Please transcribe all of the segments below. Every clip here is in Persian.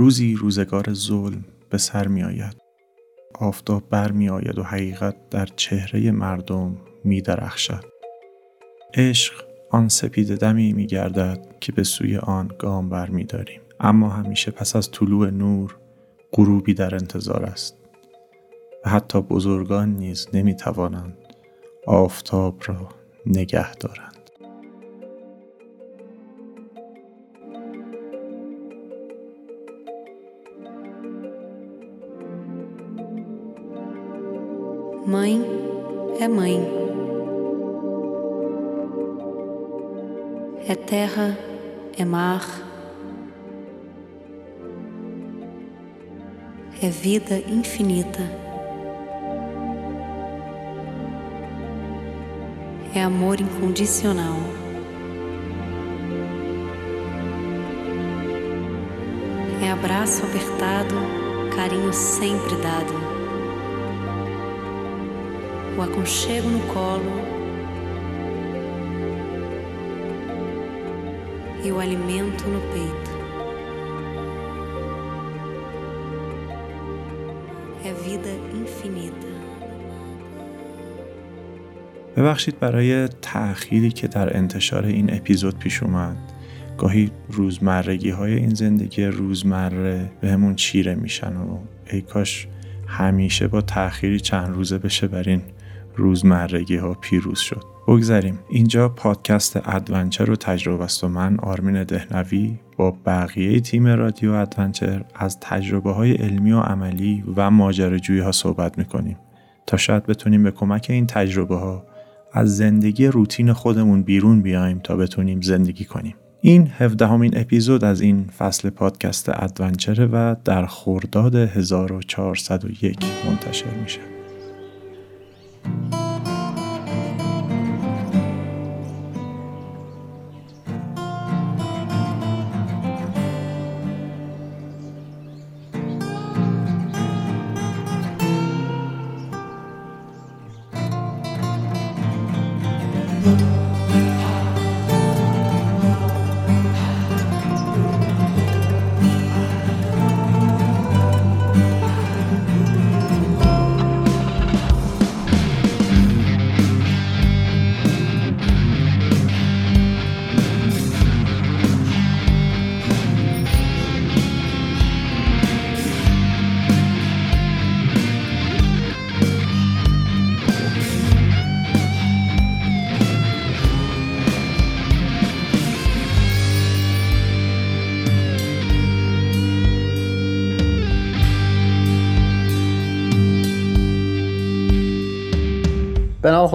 روزی روزگار ظلم به سر می آید. آفتاب بر می آید و حقیقت در چهره مردم می درخشد. عشق آن سپید دمی می گردد که به سوی آن گام بر می داریم. اما همیشه پس از طلوع نور غروبی در انتظار است و حتی بزرگان نیز نمی توانند آفتاب را نگه دارند. Mãe é mãe. É terra, é mar. É vida infinita. É amor incondicional. É abraço apertado, carinho sempre dado o aconchego no colo e o alimento no peito. É vida infinita. ببخشید برای تأخیری که در انتشار این اپیزود پیش اومد گاهی روزمرگی های این زندگی روزمره بهمون چیره میشن و ای کاش همیشه با تأخیری چند روزه بشه بر این روزمرگی ها پیروز شد. بگذریم. اینجا پادکست adventure و تجربه است و من آرمین دهنوی با بقیه تیم رادیو Adventure از تجربه های علمی و عملی و ماجراجویی ها صحبت می‌کنیم. تا شاید بتونیم به کمک این تجربه ها از زندگی روتین خودمون بیرون بیایم تا بتونیم زندگی کنیم. این هفدهمین اپیزود از این فصل پادکست ادونچره و در خرداد 1401 منتشر میشه. Yeah.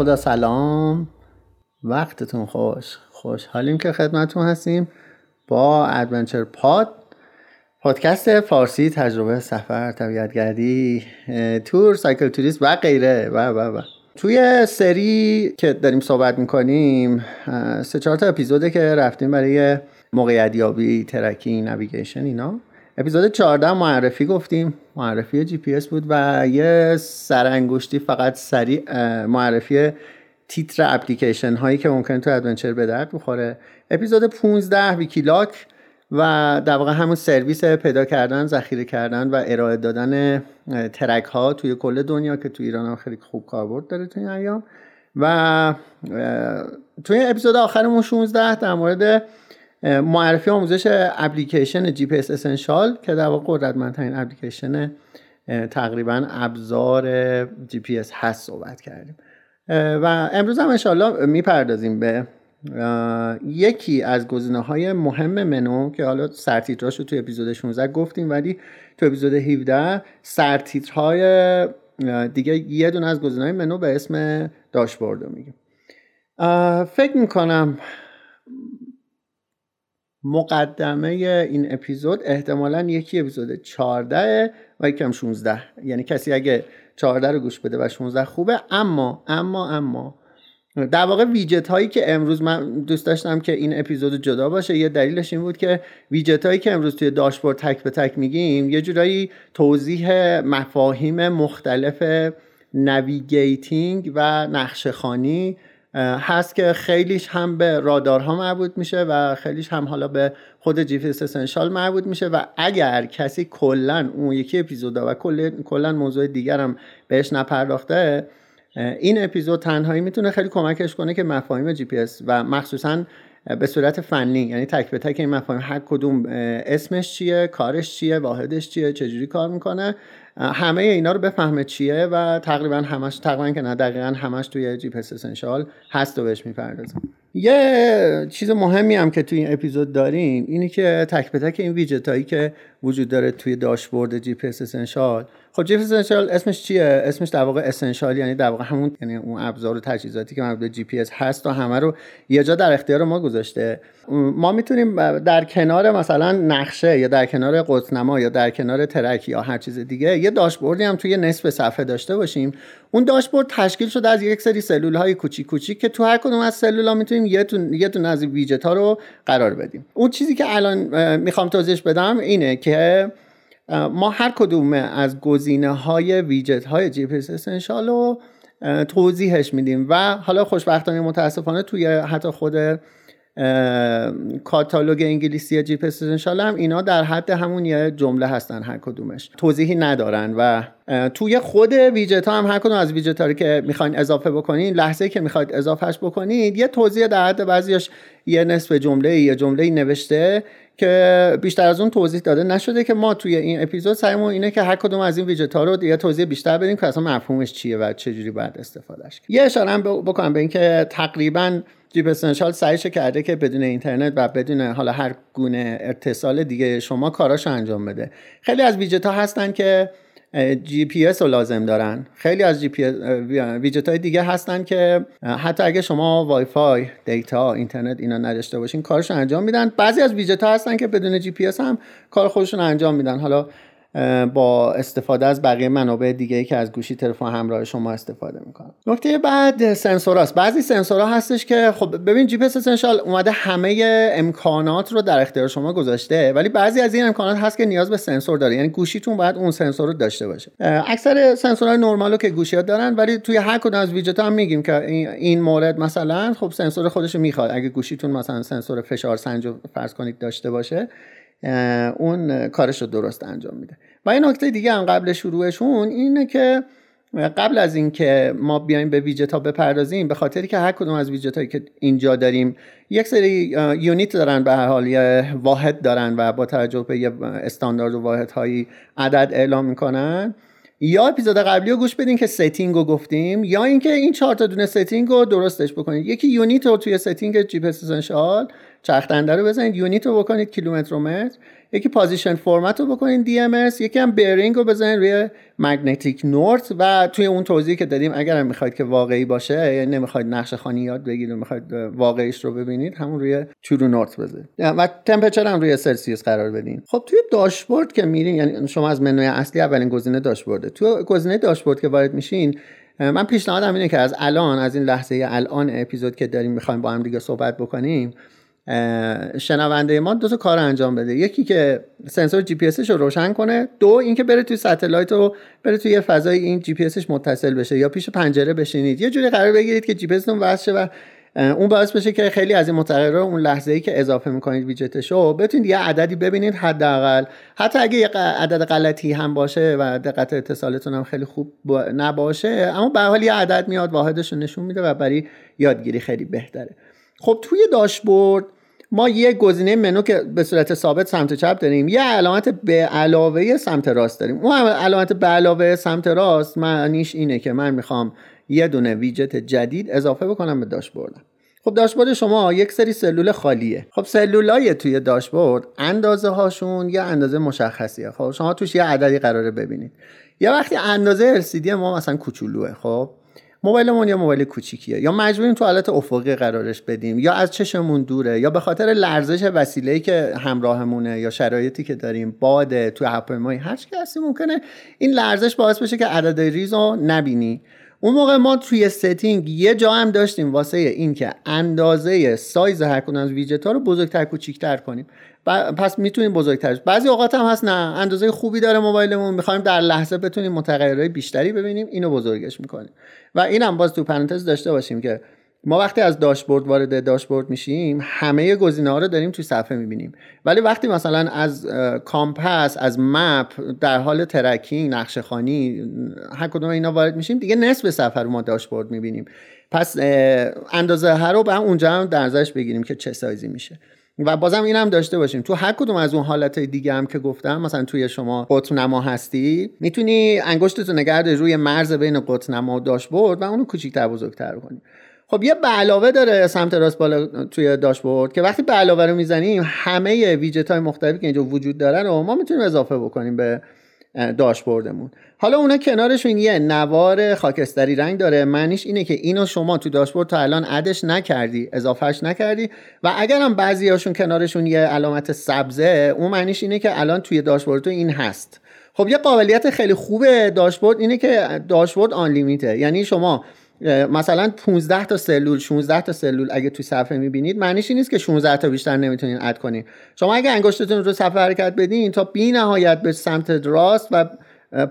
خدا سلام. وقتتون خوش خوشحالیم که خدمتون هستیم با adventure پاد پادکست فارسی تجربه سفر طبیعتگردی تور cycle tourist و غیره. و و و. توی سری که داریم صحبت می‌کنیم سه چهار تا اپیزوده که رفتیم برای موقعیت یابی tracking navigation اینا. اپیزود 14 معرفی گفتیم. معرفی جی پی اس بود و یه سرانگشتی فقط سریع معرفی تیتر اپلیکیشن هایی که ممکن تو adventure به درد بخوره. اپیزود 15 Wikiloc و در واقع همون سرویس پیدا کردن ذخیره کردن و ارائه دادن track ها توی کل دنیا که توی ایران هم خیلی خوب کاربرد داره توی این ایام. و توی اپیزود آخرمون 16 در مورد معرفی آموزش اپلیکیشن GPS Essentials که در واقع قدرتمندترین اپلیکیشن تقریبا ابزار جی پی اس هست صحبت کردیم. و امروز هم انشالله می‌پردازیم به یکی از گزینه های مهم منو که حالا سرتیتراش رو توی اپیزود 16 گفتیم ولی تو اپیزود 17 سرتیترهای دیگه یه دونه از گزینه های منو به اسم داشبورد رو میگیم. فکر می‌کنم مقدمه این اپیزود احتمالا یکی اپیزود 14 و یکم 16 یعنی کسی اگه 14 رو گوش بده و 16 خوبه اما اما اما. در واقع ویجت هایی که امروز من دوست داشتم که این اپیزود جدا باشه یه دلیلش این بود که ویجت هایی که امروز توی داشبورد تک به تک میگیم یه جورایی توضیح مفاهیم مختلف navigating و نقشه خوانی هست که خیلیش هم به رادارها مربوط میشه و خیلیش هم حالا به خود GPS Essential مربوط میشه و اگر کسی کلا اون یکی اپیزود و کلا موضوع دیگر هم بهش نپرداخته این اپیزود تنهایی می‌تونه خیلی کمکش کنه که مفاهیم جی پی اس و مخصوصا به صورت فنی یعنی تک به تک این مفاهیم هر کدوم اسمش چیه کارش چیه واحدش چیه چجوری کار می‌کنه همه اینا رو بفهمه چیه و تقریبا همش تقریبا که نه دقیقا همش توی GPS Essential هست و بهش می‌پردازم یه چیز مهمی هم که توی این اپیزود داریم اینی که تک به تک این ویجت هایی که وجود داره توی داشبورد GPS Essential خب GPS Essential اسمش چیه؟ اسمش در واقع Essential یعنی در واقع همون یعنی اون ابزار و تجهیزاتی که مربوط به جی پی اس هست و همه رو یه جا در اختیار ما گذاشته. ما می‌تونیم در کنار مثلا نقشه یا در کنار قطب نما یا در کنار track یا هر چیز دیگه یه داشبوردی هم توی نصف صفحه داشته باشیم. اون داشبورد تشکیل شده از یک سری سلول های کوچیک کوچیک که تو هر کدوم از سلول ها می‌تونیم یه تون تون از ویجت ها رو قرار بدیم. اون چیزی که الان می‌خوام توضیحش بدم اینه که ما هر کدوم از گزینه های ویجت های GPS Essential رو توضیحش میدیم. و حالا خوشبختانه متاسفانه توی حتی خود کاتالوگ انگلیسی جی پی هم اینا در حد همون یه جمله هستن هر کدومش. توضیحی ندارن و توی خود ویجت ها هم هر کدوم از ویجت ها که می‌خواین اضافه بکنین لحظه که می‌خواید اضافهش بکنید یه توضیح در حد بعضیش یه نصف جمله یه جمله نوشته که بیشتر از اون توضیح داده نشده که ما توی این اپیزود سعیمون اینه که هر کدوم از این ویجت ها رو یه توضیح بیشتر بدیم که اصلا مفهومش چیه و چجوری باید استفادهش یه اشاره بکنم به اینکه تقریبا جیپ اسنشال سعیش کرده که بدون اینترنت و بدون حالا هر گونه اتصال دیگه شما کاراشو انجام بده. خیلی از ویجت ها هستن که جی پی اس رو لازم دارن. خیلی از جی پی ویجت های دیگه هستن که حتی اگه شما وای فای دیتا اینترنت اینا نداشته باشین کارش انجام میدن. بعضی از ویجت ها هستن که بدون جی پی اس هم کار خودشون انجام میدن. حالا با استفاده از بقیه منابع دیگه که از گوشی تلفن همراه شما استفاده می‌کنن. نکته بعد سنسوراست بعضی سنسورها هستش که خب ببین GPS Essential اومده همه امکانات رو در اختیار شما گذاشته ولی بعضی از این امکانات هست که نیاز به سنسور داره. یعنی گوشیتون باید اون سنسور رو داشته باشه. اکثر سنسورهای نرمال رو که گوشی ها دارن ولی توی هر کدوم از ویجت هم میگیم که این مورد مثلا خب سنسور خودش می‌خواد. اگه گوشیتون مثلا سنسور فشار سنج فرض کنید داشته باشه اون کارش رو درست انجام میده. و این نکته دیگه هم قبل شروعشون اینه که قبل از اینکه ما بیایم به ویجت ها بپردازیم به خاطری که هر کدوم از ویجت هایی که اینجا داریم یک سری یونیت دارن به هر حال یه واحد دارن و با توجه به یه استاندارد و واحد هایی عدد اعلام می‌کنن. یا اپیزود قبلی رو گوش بدین که setting رو گفتیم یا اینکه این چهار تا دونه setting رو درستش بکنید. یکی unit رو توی setting جیپ چرخدنده رو بزنید unit رو بکنید کیلومتر و متر. یکی position format رو بکنید DMS یکی هم bearing رو بزنید روی magnetic north. و توی اون توضیحی که دادیم اگر هم می‌خواید که واقعی باشه یعنی نمی‌خواید نقشه خوانی یاد بگیرید و می‌خواید واقعیش رو ببینید همون روی true north بزنید. و temperature هم روی سلسیوس قرار بدین. خب توی داشبورد که میرین یعنی شما از منوی اصلی اولین گزینه داشبورده. توی گزینه داشبورد که وارد میشین من پیشنهادم اینه که از الان از این لحظه الان اپیزود که داریم می‌خوایم با هم دیگه صحبت بکنیم شنونده ما دو تا کار انجام بده. یکی که سنسور جی پی رو روشن کنه. دو اینکه بره توی satellite و بره توی یه فضای این جی پی متصل بشه یا پیش پنجره بشینید. یه جوری قرار بگیرید که جی پی وصل و اون باعث بشه که خیلی از این متغیرها اون لحظه ای که اضافه می‌کنید ویجتش رو بتونید یه عددی ببینید حداقل. حتی اگه یه عدد غلطی هم باشه و دقت اتصالتون هم خیلی خوب نباشه اما به حال یه عدد میاد واحدش رو نشون میده و برای یادگیری خیلی بهتره. خب توی داشبورد ما یه گزینه منو که به صورت ثابت سمت چپ داریم یه علامت به علاوه سمت راست داریم. اون علامت به علاوه سمت راست معنیش اینه که من می‌خوام یه دونه ویجت جدید اضافه بکنم به داشبوردم. خب داشبورد شما یک سری سلول خالیه. خب سلولای توی داشبورد اندازه هاشون یه اندازه مشخصیه. خب شما توش یه عددی قراره ببینید. یا وقتی اندازه LCD ما مثلا کوچولوه خب؟ موبایلمون یا موبایل کوچیکیه؟ یا مجبوریم تو حالت افقی قرارش بدیم؟ یا از چشمون دوره؟ یا به خاطر لرزش وسیله‌ای که همراهمونه یا شرایطی که داریم؟ یا تو هواپیمایی هر چی هستی ممکنه این لرزش باعث بشه که عدد ریز رو نبینی. اون موقع ما توی setting یه جا هم داشتیم واسه این که اندازه سایز هر کدوم از ویجت ها رو بزرگتر کوچیکتر کنیم. پس می‌تونیم بزرگترش. بعضی اوقات هم هست نه. اندازه خوبی داره موبایلمون. می‌خوایم در لحظه بتونیم متغیرهای بیشتری ببینیم. اینو بزرگش می‌کنیم. و اینم باز تو پرانتز داشته باشیم که ما وقتی از داشبورد وارد داشبورد میشیم همه گزینه ها رو داریم توی صفحه می‌بینیم. ولی وقتی مثلا از کامپس از مپ در حال ترکینگ نقشه خانی هر کدوم اینا وارد میشیم دیگه نصف صفحه رو ما داشبورد می‌بینیم. پس اندازه هر رو به اونجا هم در بگیریم که چه سایزی میشه. و بازم این هم داشته باشیم. تو هر کدوم از اون حالت دیگه هم که گفتم مثلا توی شما قطب نما هستی می‌تونی انگشتتو نگرد روی مرز بین قطب نما و داشبورد و اونو کوچیک‌تر بزرگتر کنی. خب یه به علاوه داره سمت راست بالا توی داشبورد که وقتی به علاوه رو می‌زنیم همه ویجت های مختلفی که اینجا وجود دارن رو ما می‌تونیم اضافه بکنیم به داشبوردمون. حالا اونا کنارشون یه نوار خاکستری رنگ داره. معنیش اینه که اینو شما تو داشبورد تا الان ادش نکردی اضافهش نکردی و اگر هم بعضیاشون کنارشون یه علامت سبزه اون معنیش اینه که الان توی داشبورد تو این هست. خب یه قابلیت خیلی خوبه داشبورد اینه که داشبورد آن لیمیته یعنی شما مثلا 15 تا سلول 16 تا سلول اگه توی صفحه می‌بینید معنیش این نیست که 16 تا بیشتر نمی‌تونین اد کنین. شما اگه انگشتتون رو صفحه حرکت بدین تا بی نهایت به سمت راست و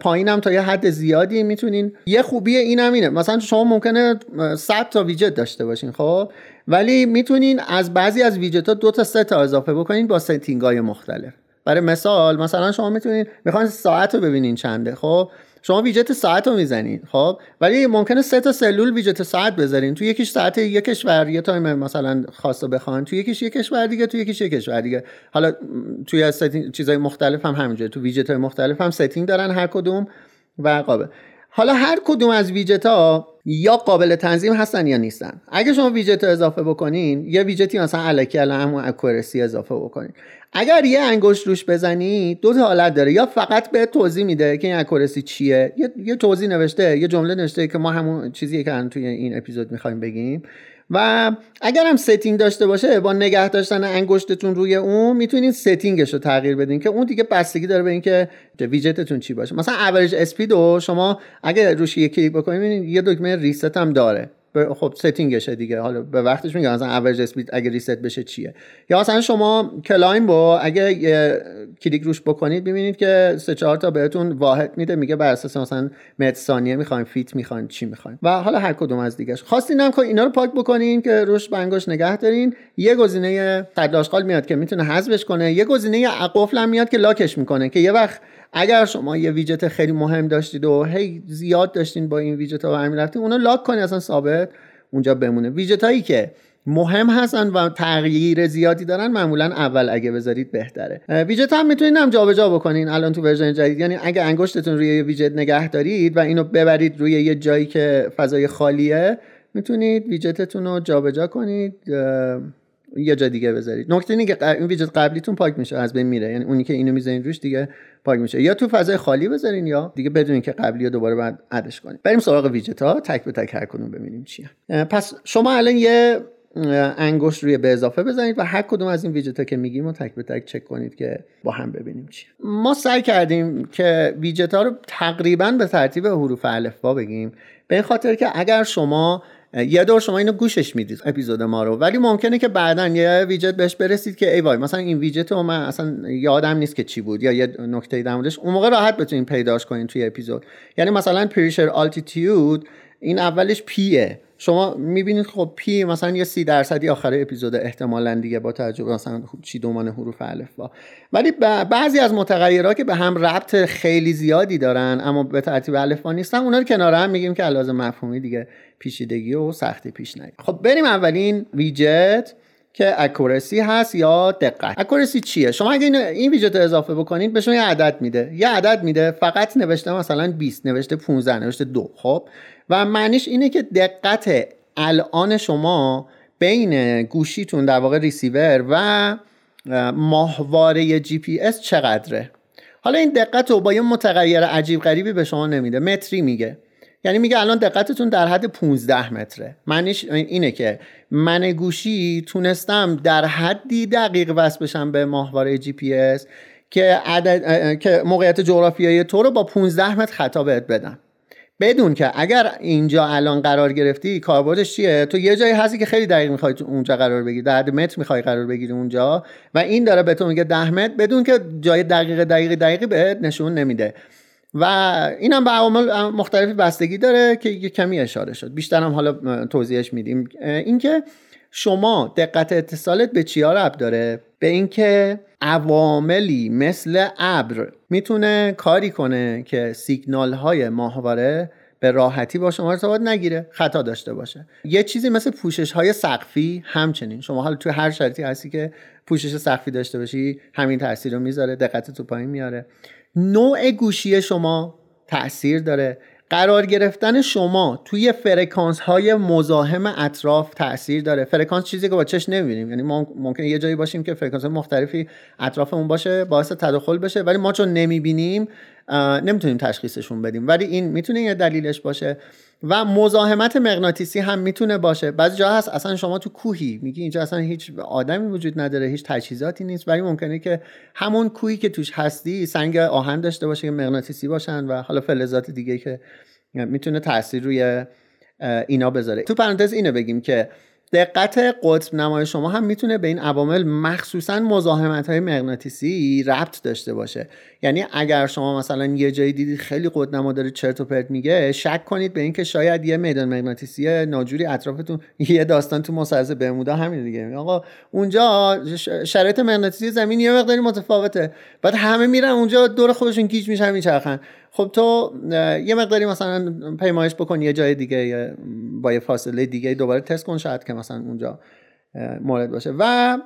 پایینم تا یه حد زیادی می‌تونین. یه خوبی این هم اینه مثلا شما ممکنه 100 تا ویجت داشته باشین خب؟ ولی می‌تونین از بعضی از ویجت ها دو تا سه تا اضافه بکنین با setting های مختلف. برای مثال مثلا شما می‌تونین می‌خواین ساعت رو ببینین چنده خب؟ شما ویجت ساعت رو می‌زنید خب؟ ولی ممکنه سه تا سلول ویجت ساعت بذارین. تو یکیش ساعت یک کشور یه time مثلا خاص بخوان تو یکیش یک کشور دیگه تو یکیش یک کشور دیگه. حالا توی چیزای مختلف هم همینجوره تو ویجت های مختلف هم setting دارن هر کدوم و قابل. حالا هر کدوم از ویجت ها یا قابل تنظیم هستن یا نیستن. اگه شما ویجت اضافه بکنین یه ویجتی مثلا الکی الان همون accuracy اضافه بکنین. اگر یه انگشت روش بزنی دو تا حالت داره. یا فقط به توضیح میده که این accuracy چیه. یه, یه توضیح نوشته یه جمله نوشته که ما همون چیزی که توی این اپیزود می‌خوایم بگیم. و اگر هم setting داشته باشه با نگه داشتن انگشتتون روی اون می‌تونید setting ش رو تغییر بدین که اون دیگه بستگی داره به اینکه ویجتتون چی باشه. مثلا average speed رو شما اگه روش یک کلیک بکنید یه دکمه reset هم داره. خب setting شه دیگه. حالا به وقتش میگم مثلا average speed اگه reset بشه چیه. یا مثلا شما climb با اگه کلیک روش بکنید ببینید که سه چهار تا بهتون واحد میده میگه بر اساس مثلا متر ثانیه می‌خواین feet می‌خواین چی می‌خواین و حالا هر کدوم از دیگه خواستین هم که اینا رو پاک بکنین که روش انگشت نگه دارین. یه گزینه صد میاد که می‌تونه حذفش کنه. یه گزینه قفل هم میاد که lock ش می‌کنه که یه وقت اگر شما یه ویجت خیلی مهم داشتید و هی زیاد داشتین با این ویجت ها ور می رفتین اونو lock کنید اصلا ثابت اونجا بمونه. ویجت هایی که مهم هستن و تغییر زیادی دارن معمولا اول اگه بذارید بهتره. ویجت هم می‌تونید هم جابجا بکنین الان تو ورژن جدید. یعنی اگه انگشتتون روی یه ویجت نگه دارید و اینو ببرید روی یه جایی که فضای خالیه می‌تونید ویجتتون رو جابجا کنید یه جا دیگه بذارید. نکته اینه که این ویجت قبلیتون پاک میشه از بین میره. یعنی اونی که اینو می‌ذارین روش دیگه پاک میشه. یا تو فضای خالی بذارین یا دیگه بدونین که قبلی رو دوباره بعد ادش کنین بریم سراغ ویجت ها تک به تک هر کدوم ببینیم چیه پس شما الان یه انگشت روی به اضافه بزنید و هر کدوم از این ویجت ها که میگیم رو تک به تک چک کنید که با هم ببینیم چیه ما سعی کردیم که ویجت ها رو تقریبا به ترتیب حروف الفبا بگیم. به خاطر که اگر شما یه دور شما اینو گوشش می‌دید اپیزود ما رو. ولی ممکنه که بعدا یه ویجت بهش برسید که ای وای مثلا این ویجت رو من اصلا یادم نیست که چی بود یا یه نکته در موردش. اون موقع راحت بتونین پیداش کنین توی اپیزود. یعنی مثلا pressure altitude این اولش P ه شما می‌بینید خب P مثلا یه سی درصدی آخر اپیزود احتمالا دیگه با توجه مثلا چیدمان حروف الف با. ولی بعضی از متغیرها که به هم ربط خیلی زیادی دارن اما به ترتیب الف نیستن اونا رو کنار هم میگیم که علاوه مفهومی دیگه. پیچیدگی و سختی پیش نیاد. خب بریم اولین ویجت که accuracy هست یا دقت؟ accuracy چیه؟ شما اگه این, این ویجت رو اضافه بکنید به شما یه عدد میده. یه عدد میده فقط نوشته مثلا 20 نوشته 15 نوشته دو خب؟ و معنیش اینه که دقت الان شما بین گوشیتون در واقع ریسیور و ماهواره جی پی اس چقدره؟ حالا این دقت رو با یه متغیر عجیب غریبی به شما نمیده. متری میگه. یعنی میگه الان دقتتون در حد 15 متره. معنیش اینه که من گوشی تونستم در حدی دقیق وصل بشم به ماهواره جی پی اس که, عدد، که موقعیت جغرافیایی تو رو با 15 متر خطا بهت بدم. بدون که اگر اینجا الان قرار گرفتی کاربردش چیه؟ تو یه جایی هستی که خیلی دقیق می‌خوای اونجا قرار بگیری در متر می‌خوای قرار بگیری اونجا و این داره به تو میگه 10 متر بدون که جای دقیق دقیق دقیقی بهت نشون نمیده. و این هم به عوامل مختلفی بستگی داره که یه کمی اشاره شد. بیشتر هم حالا توضیحش میدیم. اینکه شما دقت اتصالت به چیا رب داره؟ به اینکه عواملی مثل ابر می‌تونه کاری کنه که سیگنال های ماهواره به راحتی با شما ارتباط نگیره خطا داشته باشه. یه چیزی مثل پوشش های سقفی همچنین. شما حالا توی هر شرطی هستی که پوشش سقفی داشته باشی همین تاثیر رو می‌ذاره دقت تو پایین میاره. نوع گوشی شما تاثیر داره. قرار گرفتن شما توی فرکانس های مزاحم اطراف تاثیر داره. فرکانس چیزی که با چش نمی‌بینیم. یعنی ما ممکنه یه جایی باشیم که فرکانس مختلفی اطرافمون باشه باعث تداخل بشه ولی ما چون نمی‌بینیم نمی‌تونیم تشخیصشون بدیم. ولی این می‌تونه یه دلیلش باشه. و مزاحمت مغناطیسی هم می‌تونه باشه. بعضی جا هست اصلا شما تو کوهی. میگی اینجا اصلا هیچ آدمی وجود نداره هیچ تجهیزاتی نیست. ولی ممکنه که همون کوهی که توش هستی سنگ آهن داشته باشه که مغناطیسی باشن و حالا فلزات دیگه که می‌تونه تاثیر روی اینا بذاره. تو پرانتز اینو بگیم که دقت قطب نمای شما هم می‌تونه به این عوامل مخصوصا مزاحمت های مغناطیسی ربط داشته باشه. یعنی اگر شما مثلا یه جایی دیدید خیلی قطب نما داره چرت و پرت میگه شک کنید به اینکه شاید یه میدان مغناطیسی ناجوری اطرافتون یه داستان تو مثلث برمودا همین دیگه. آقا اونجا شرایط مغناطیسی زمین یه مقداری متفاوته. بعد همه میرن اونجا دور خودشون گیج میشن میچرخن. خب تو یه مقداری مثلا پیمایش بکن یه جای دیگه با یه فاصله دیگه دوباره تست کن شاید که مثلا اونجا مورد باشه. و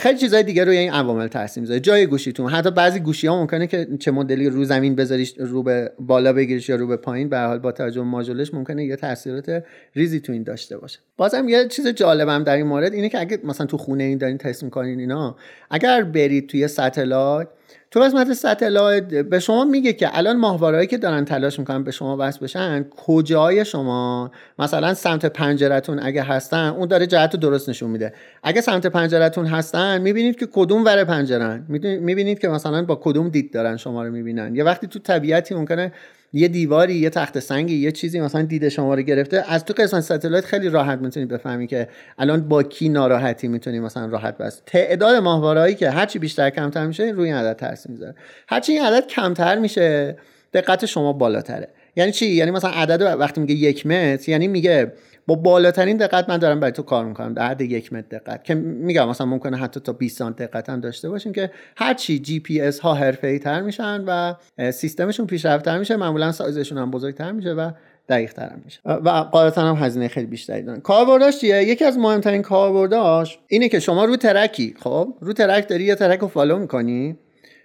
خیلی چیزهای دیگه روی این عوامل تاثیر می‌ذاره جای گوشیتون حتی بعضی گوشی ها ممکنه که چه مدلی رو زمین بذاریش رو به بالا بگیریش یا رو به پایین به حال با توجه ماژولش ممکنه یه تاثیرات ریزی تو این داشته باشه. بازم یه چیز جالبم در این مورد اینه که اگه مثلا تو خونه این دارین تست می‌کنین اینا اگر برید توی satellite تو قسمت satellite به شما میگه که الان ماهوارهایی که دارن تلاش می‌کنن به شما وصل بشن کجای شما؟ مثلا سمت پنجرتون اگه هستن اون داره جهت درست نشون میده. اگه سمت پنجرتون هستن می‌بینید که کدوم ور پنجرن. می‌بینید که مثلا با کدوم دید دارن شما رو می‌بینن. یه وقتی تو طبیعتی ممکنه یه دیواری یه تخت سنگی یه چیزی مثلا دید شما رو گرفته. از تو قسمت ستلایت خیلی راحت می‌تونید بفهمی که الان با کی ناراحتی می‌تونی مثلا راحت بس. تعداد ماهوارهایی که هرچی بیشتر کمتر میشه روی این عدد تاثیر می‌ذاره. هرچی این عدد کمتر میشه دقت شما بالاتره. یعنی چی؟ یعنی مثلا عدد وقتی میگه یک متر یعنی میگه با بالاترین دقت من دارم برای تو کار می‌کنم. در حد یک متر دقت. که میگم مثلا ممکنه حتی تا 20 سانت دقت هم داشته باشیم که هرچی جی پی اس ها حرفه‌ای تر میشن و سیستمشون پیشرفت‌تر میشه. معمولا سایزشون هم بزرگتر میشه و دقیق هم میشه. و قاعدتا هم هزینه خیلی بیشتری دارن. کاربرداش چیه؟ یکی از مهمترین کاربرداش اینه که شما رو track ی خب؟ رو track داری یه track رو follow می‌کنی.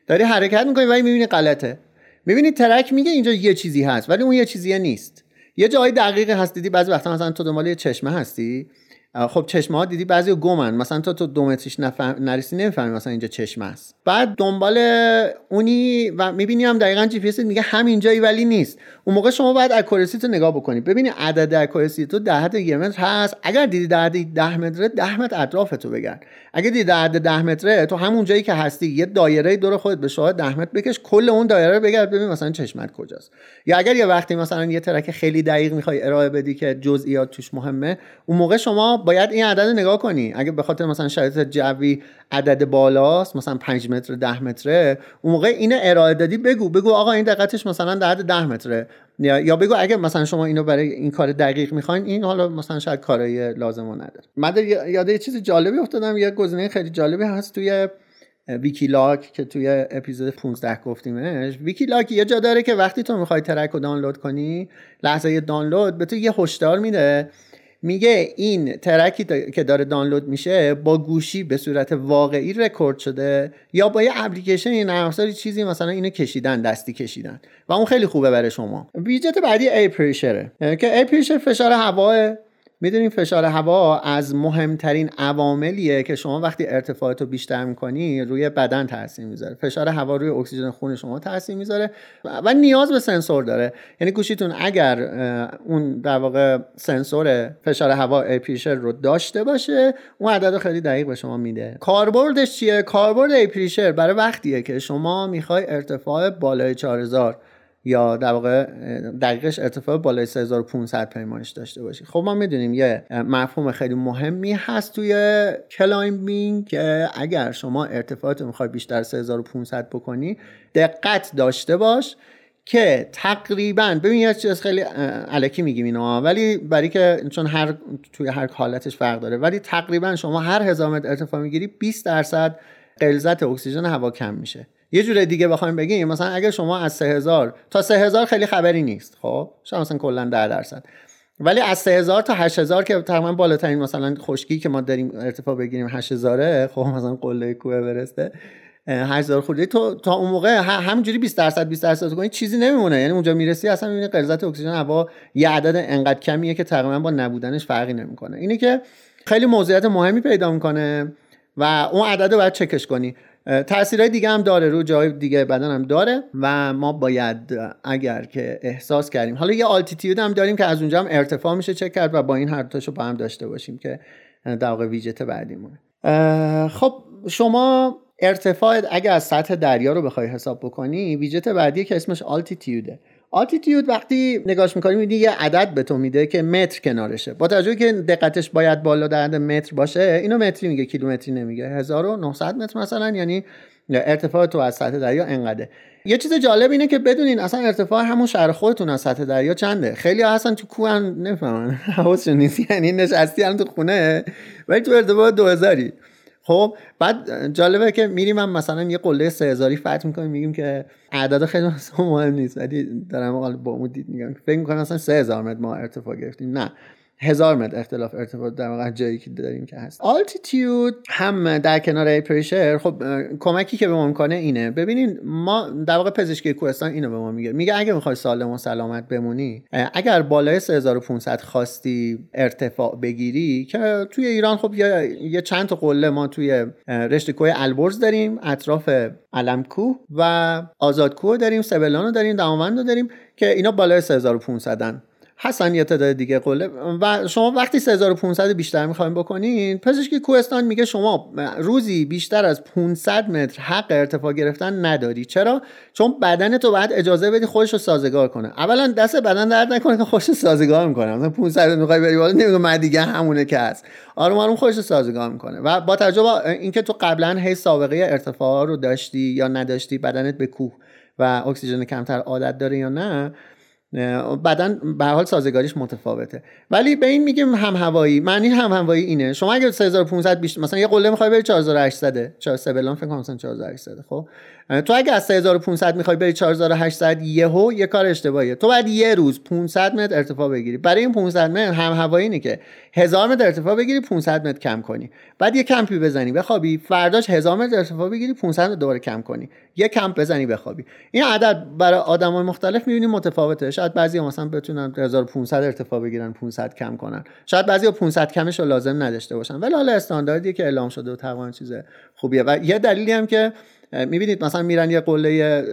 داری حرکت می‌کنی ولی می‌بینی غلطه. می‌بینی track میگه اینجا یه چیزی هست ولی اون یه چیزیه نیست. یه جایی دقیقی هست دیدی بعضی وقتا مثلا تو دنبال یه چشمه هستی؟ خب چشمه ها دیدی بعضی گمن. مثلا تو تو دو متریش نفهم نریسی نمی‌فهمی مثلا اینجا چشمه است. بعد دنبال اونی و می‌بینی هم دقیقا جی پی میگه همینجایی ولی نیست. اون موقع شما باید اکورسی تو نگاه بکنی. ببینی عدد اکورسی تو ده حد یه متر هست. اگر دیدی در حد ده متره ده متر اطراف تو بگرد. اگه دیدی در حد ده متره تو همون جایی که هستی یه دایره دور خودت به شما ده متر بکش کل اون دایره رو بگرد ببین مثلا چشمت کجاست. یا اگر یه وقتی مثلا یه track خیلی دقیق می‌خوای ارائه بدی که جزئیات توش مهمه اون موقع شما باید این عدد رو نگاه کنی. اگه به خاطر مثلا شرایط جوی عدد بالاست مثلا 5 متر 10 متره اون موقع اینو ارائه دادی بگو بگو آقا این دقتش مثلا در حد 10 متره. یا بگو اگه مثلا شما اینو برای این کار دقیق می‌خواین این حالا مثلا شاید کارای لازم نداره. من یاد یه چیز جالبی افتادم یه گزینه خیلی جالبی هست توی Wikiloc که توی اپیزود 15 گفتیمش. Wikiloc یه جا داره که وقتی تو می‌خوای track رو دانلود کنی لحظه دانلود به تو یه هشدار میده. میگه این track ی که داره دانلود میشه با گوشی به صورت واقعی رکورد شده یا با یه اپلیکیشن یه نرم چیزی مثلا اینو کشیدن دستی کشیدن. و اون خیلی خوبه برای شما. ویجت بعدی air pressure ه. که air pressure فشار هواه می‌دونیم فشار هوا از مهمترین عواملیه که شما وقتی ارتفاعات رو بیشتر می‌کنی روی بدن تاثیر می‌ذاره. فشار هوا روی اکسیژن خون شما تاثیر می‌ذاره و نیاز به سنسور داره. یعنی گوشیتون اگر اون در واقع سنسور فشار هوا air pressure رو داشته باشه اون عدد رو خیلی دقیق به شما میده. کاربردش چیه؟ کاربرد air pressure برای وقتیه که شما می‌خوای ارتفاع بالای 4000 یا در واقع دقیقش ارتفاع بالای 3500 پیمایش داشته باشی خب ما می‌دونیم یه مفهوم خیلی مهمی هست توی climbing که اگر شما ارتفاعت رو می‌خوای بیشتر 3500 بکنی دقت داشته باش که تقریبا ببین یه چیز خیلی علکی میگیم اینا ولی برای که چون هر توی هر حالتش فرق داره ولی تقریبا شما هر هزار متر ارتفاع می‌گیری 20 درصد غلظت اکسیژن هوا کم میشه. یه جور دیگه بخوایم بگیم مثلا اگر شما از 3000 تا 3000 خیلی خبری نیست خب؟ شما مثلا کلا 10 درصد. ولی از 3000 تا 8000 که تقریبا بالاترین مثلا خشکی که ما داریم ارتفاع بگیریم 8000 خب مثلا قله کوه برسته 8000 خورده. تو تا اون موقع همینجوری 20 درصد 20 درصد کنی چیزی نمیمونه. یعنی اونجا می‌رسی اصلا می‌بینی غلظت اکسیژن هوا یه عدد انقدر کمیه که تقریبا با نبودنش فرقی نمی‌کنه. اینه که خیلی موضوعیت مهمی پیدا می‌کنه و اون عدد رو باید چکش کنی. تاثیرهای دیگه هم داره رو جای دیگه بدن هم داره و ما باید اگر که احساس کردیم. حالا یه آلتیتیود هم داریم که از اونجا هم ارتفاع میشه چک کرد و با این هر تاشو با هم داشته باشیم که در واقع ویژت بعدیمونه. خب شما ارتفاع اگر از سطح دریا رو بخوای حساب بکنی ویژت بعدی که اسمش آلتیتیوده آلتیتیود وقتی نگاش می‌کنی میدی یه عدد به تو میده که متر کنارشه. با توجه که دقتش باید بالا در حد متر باشه اینو متری میگه کیلومتری نمیگه. 1900 متر مثلا یعنی ارتفاع تو از سطح دریا انقدره. یه چیز جالب اینه که بدونین اصلا ارتفاع همون شهر خودتون از سطح دریا چنده. خیلی ها اصلا تو کوه هم نفهمن حواسشون نیست. یعنی نشستی هم تو خونه ولی تو ارتفاع 2000 خب بعد جالبه که میریم هم مثلا یه قله سه هزاری فتح می‌کنیم میگیم که اعداد خیلی مهم نیست ولی دارم با اون دید میگم. فکر می‌کنم مثلا سه هزار متر ما ارتفاع گرفتیم. نه. هزار متر اختلاف ارتفاع در واقع جایی که داریم که هست. آلتیتیود هم در کنار پرشر خب کمکی که به ما اینه. ببینین ما در واقع پزشکی کوهستان اینو به ما میگه. میگه اگه می‌خوای سالم و سلامت بمونی اگر بالای 3500 خواستی ارتفاع بگیری که توی ایران خب یه, یه چند تا قله ما توی رشته کوه البرز داریم اطراف علمکوه و آزادکوه داریم سبلانو داریم داماوند داریم که اینا بالای 3500 هستن یه تعداد دیگه قله. و شما وقتی 3500 بیشتر می‌خوایم بکنین پزشکی کوهستان میگه شما روزی بیشتر از 500 متر حق ارتفاع گرفتن نداری. چرا؟ چون بدن تو باید اجازه بدی خودش رو سازگار کنه. اولا دست بدن درد نکنه که خودش سازگار می‌کنه. مثلا 500 می‌خوای بری بالا نمیگه من دیگه همونه که هست. آروم آروم خودش سازگار می‌کنه. و با تجربه اینکه تو قبلا هی سابقه ارتفاع رو داشتی یا نداشتی بدنت به کوه و اکسیژن کمتر عادت داره یا نه بدن به حال سازگاریش متفاوته. ولی به این میگیم هم هوایی معنی هم هوایی اینه. شما اگه 3500 بیشتر مثلا یه قله می‌خوای بری 4800 4 سبلان فکر کنم مثلا 4800 خب؟ تو اگه از 3500 می‌خوای بری 4800 یهو یه کار اشتباهیه. تو بعد یه روز 500 متر ارتفاع بگیری. برای این 500 متر هم هوایی اینه که 1000 متر ارتفاع بگیری 500 متر کم کنی. بعد یه کمپی بزنی بخوابی. فرداش 1000 متر ارتفاع بگیری 500 متر دوباره کم کنی. یه کمپ بزنی بخوابی. این عدد برای آدمای مختلف می‌بینیم متفاوته. شاید بعضی مثلا بتونن 1500 ارتفاع بگیرن 500 کم کنن. شاید بعضی 500 کمش رو لازم نداشته باشن. ولی حالا استانداردی که اعلام شده و تقریبا چیز خوبیه. و یه دلیلی هم که می‌بینید مثلا میرن یه قله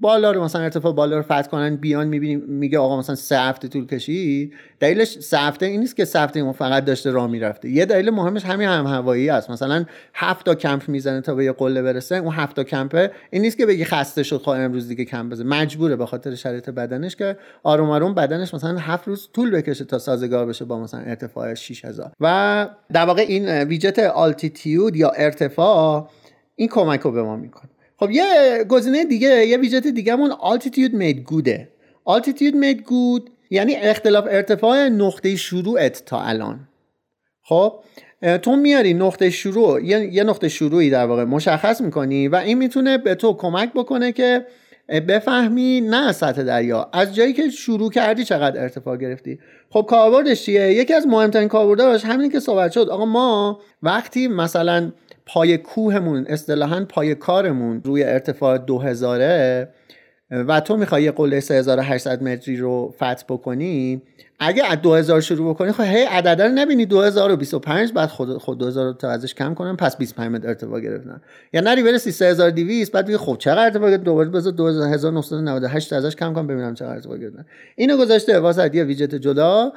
بالا رو مثلا ارتفاع بالا رو فتح کنن بیان می‌بینیم میگه آقا مثلا سه هفته طول کشید. دلیلش سه هفته این نیست که سه هفته فقط داشته راه می‌رفته. یه دلیل مهمش همین هم هوایی است. مثلا هفت تا کمپ می‌زنه تا به یه قله برسه اون هفت تا کمپه این نیست که بگی خسته شد خواهی امروز دیگه کمپ بزنه. مجبوره به خاطر شرایط بدنش که آروم آروم بدنش مثلا هفت روز طول بکشه تا سازگار بشه با مثلا ارتفاع 6000 و در واقع این ویجت آلتیتیود یا ارتفاع این کمک رو به ما می‌کنه خب یه گزینه دیگه یه ویژت دیگهمون altitude made گوده altitude made good یعنی اختلاف ارتفاع نقطه شروعت تا الان. خب تو میاری نقطه شروع یه نقطه شروعی در واقع مشخص می‌کنی و این می‌تونه به تو کمک بکنه که بفهمی نه سطح دریا از جایی که شروع کردی چقدر ارتفاع گرفتی. خب کاربردش چیه؟ یکی از مهمترین کاربرداش همین که صحبت شد. آقا ما وقتی مثلا پای کوهمون اصطلاحا پای کارمون روی ارتفاع 2000 و تو می‌خوای یه قله 3800 متری رو فتح بکنی اگه از 2000 شروع بکنی خب هی عدد رو نبینی 2025 بعد خود خود 2000 رو تا ازش کم کنم پس 25 متر ارتفاع گرفتن. یا نری برسی 3200 بعد بگی خب چقدر ارتفاع دوباره بذار 2998 ازش کم کنم ببینم چقدر ارتفاع گرفتن اینو گذاشته واسه یه ویجت جدا.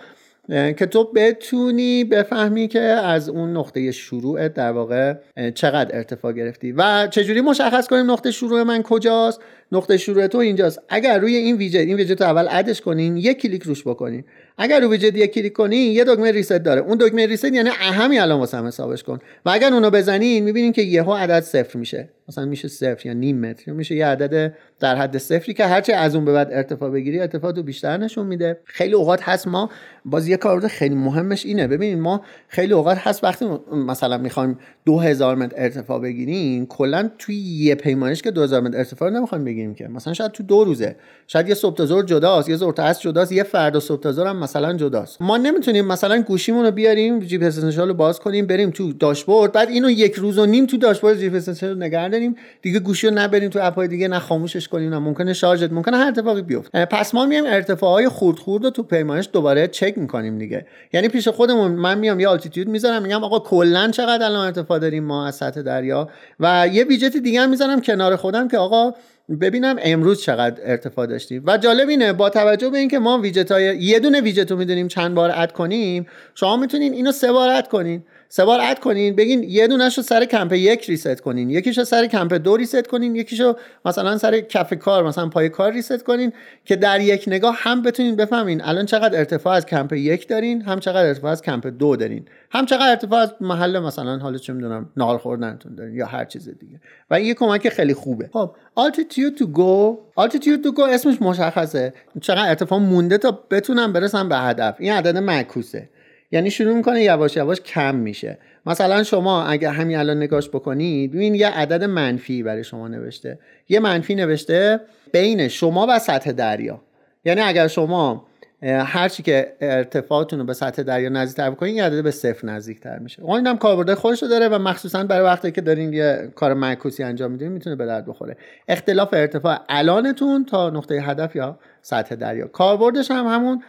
که تو بتونی بفهمی که از اون نقطه شروع در واقع چقدر ارتفاع گرفتی و چجوری مشخص کنیم نقطه شروع من کجاست نقطه شروع تو اینجاست. اگر روی این ویجت این ویجت رو اول add ش کنین یک کلیک روش بکنین. اگر رو ویجت یک کلیک کنی یه دکمه reset داره. اون دکمه reset یعنی از همین الان واسم حسابش کن. و اگر اونو بزنین می‌بینین که یهو عدد صفر میشه. مثلا میشه صفر یا نیم متر. میشه یه عدد در حد صفری که هرچی از اون به بعد ارتفاع بگیری ارتفاع تو بیشتر نشون میده. خیلی اوقات هست ما باز یه کاربرد خیلی مهمش اینه. ببینید ما خیلی اوقات هست وقتی مثلا می‌خوایم 2000 متر ارتفاع بگیریم کلا توی یه پیمایش که 2000 متر ارتفاع نمی‌خوایم بگیریم که. مثلا شاید تو دو روزه. شاید یه صبح تا جداست یه ظهر تا عصر جداست یه فردا صبح تا هم مثلا جداست. ما نمی‌تونیم مثلا گوشیمون رو بیاریم جی پی رو باز کنیم بریم تو داشبورد بعد اینو یک روز و نیم تو داشبورد جی پی رو نگه داریم. دیگه گوشی رو نبریم تو اپای دیگه نه خاموشش کنیم نه ممکنه شارژت ممکنه هر اتفاقی بیفته. پس ما میایم ارتفاعهای خورد خورد رو تو پیمایش دوباره چک می‌کنیم دیگه. یعنی پیش خودمون من میام یه altitude می‌ذارم میگم آقا کلا چقدر الان ارتفاع داریم ما از سطح دریا؟ و یه ویجت دیگه هم می‌ذارم کنار خودم که آقا ببینم امروز چقدر ارتفاع داشتیم و جالب اینه با توجه به اینکه ما ویجت های یه دونه ویجت رو می‌دونیم چند بار add کنیم شما می‌تونین اینو سه بار add کنین. سه بار add کنین بگین یه دونش سر کمپ یک reset کنین. یکیش رو سر کمپ دو reset کنین یکیش رو مثلا سر کف کار مثلا پای کار reset کنین که در یک نگاه هم بتونین بفهمین الان چقدر ارتفاع از کمپ یک دارین هم چقدر ارتفاع از کمپ دو دارین. هم چقدر ارتفاع از محل مثلا حالا چه می‌دونم نهار خوردنتون دارین یا هر چیز دیگه. و این یه کمک خیلی خوبه. خب altitude to go altitude to go اسمش مشخصه. چقدر ارتفاع مونده تا بتونم برسم به هدف. این عدد معکوسه. یعنی شروع می‌کنه یواش یواش کم میشه. مثلا شما اگر همین الان نگاش بکنید ببین یه عدد منفی برای شما نوشته. یه منفی نوشته بین شما و سطح دریا. یعنی اگر شما هرچی که ارتفاعتون رو به سطح دریا نزدیکتر بکنین یه عدد به صفر نزدیکتر میشه. اون اینم کاربرد خودش رو داره و مخصوصا برای وقتی که دارین یه کار معکوسی انجام میدین می‌تونه به درد بخوره. اختلاف ارتفاع الانتون تا نقطه هدف یا سطح دریا. کاربردش هم همون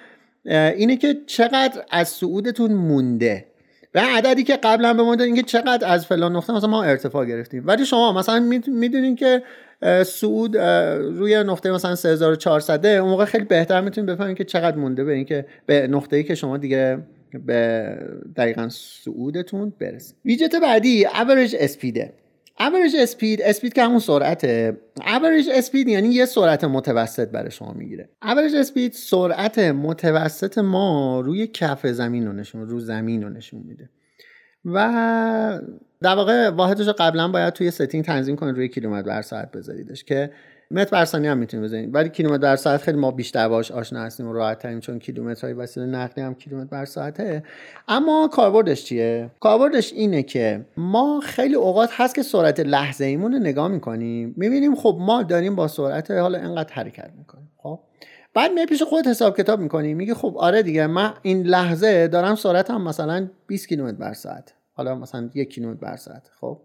اینه که چقدر از صعودتون مونده و عددی که قبلا به ما اینکه چقدر از فلان نقطه مثلا ما ارتفاع گرفتیم. ولی شما مثلا می‌دونین که صعود روی نقطه مثلا 3400 اون موقع خیلی بهتر می‌تونید بفهمید که چقدر مونده به اینکه به نقطه‌ای که شما دیگه به دقیقا صعودتون برسید. ویجت بعدی average اسپیده average اسپید اسپید که همون سرعته. Average اسپید یعنی یه سرعت متوسط برای شما می‌گیره. Average اسپید سرعت متوسط ما روی کف زمین رو نشون رو زمین رو نشون میده. و در واقع واحدش قبلا باید توی setting تنظیم کنید روی کیلومتر بر ساعت بذاریدش که متر بر ثانیه هم می‌تونید بزنید ولی کیلومتر بر ساعت خیلی ما بیشتر باش آشنا هستیم و راحت تریم چون کیلومترهای وسیله نقلیه هم کیلومتر بر ساعته. اما کاربردش چیه؟ کاربردش اینه که ما خیلی اوقات هست که سرعت لحظه ایمون رو نگاه می‌کنیم. می‌بینیم خب ما داریم با سرعت حالا انقدر حرکت می‌کنیم خب؟ بعد می پیش خودت حساب کتاب می‌کنی میگه خب آره دیگه من این لحظه دارم سرعتم مثلا 20 کیلومتر بر ساعت. حالا مثلا یک کیلومتر بر ساعت خب؟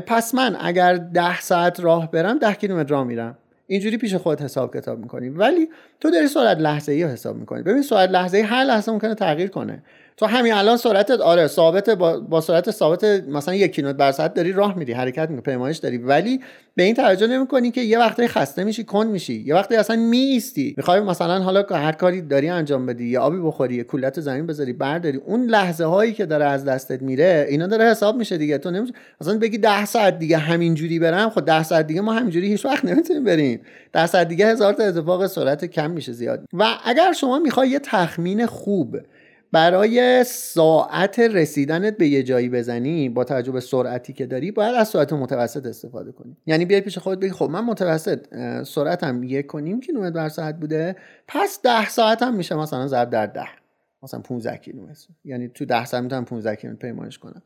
پس من اگر ده ساعت راه برم ده کیلومتر راه میرم. اینجوری پیش خودت حساب کتاب می‌کنی. ولی تو داری سرعت لحظه ای حساب می‌کنی. ببین سرعت لحظه ای هر لحظه ممکنه تغییر کنه. تو همین الان سرعتت آره ثابت با, با سرعت ثابت مثلا یک کیلومتر بر ساعت داری راه میری حرکت می‌کنی پیمایش داری. ولی به این توجه نمی‌کنی که یه وقتی خسته میشی کند میشی. یه وقتی اصلا میستی می‌خوای مثلا حالا هر کاری داری انجام بدی یا آبی بخوری یا کولت زمین بذاری برداری اون لحظه هایی که داره از دستت میره اینا داره حساب میشه دیگه. تو نمیشه مثلا بگی 10 ساعت دیگه همینجوری برم خب 10 ساعت دیگه ما همینجوری هیچ وقت نمی‌تونیم بریم. 10 ساعت دیگه هزار تا اتفاق سرعت کم میشه زیاد. و اگر شما می‌خوای یه تخمین خوب برای ساعت رسیدنت به یه جایی بزنی با توجه به سرعتی که داری باید از سرعت متوسط استفاده کنی. یعنی بیای پیش خودت بگی خب من متوسط سرعتم یک کنیم کیلومتر بر ساعت بوده پس ده ساعت هم میشه مثلا ضرب در ده مثلا 15 کیلومتر. یعنی تو ده ساعت می‌تونم 15 کیلومتر پیمایش کنم.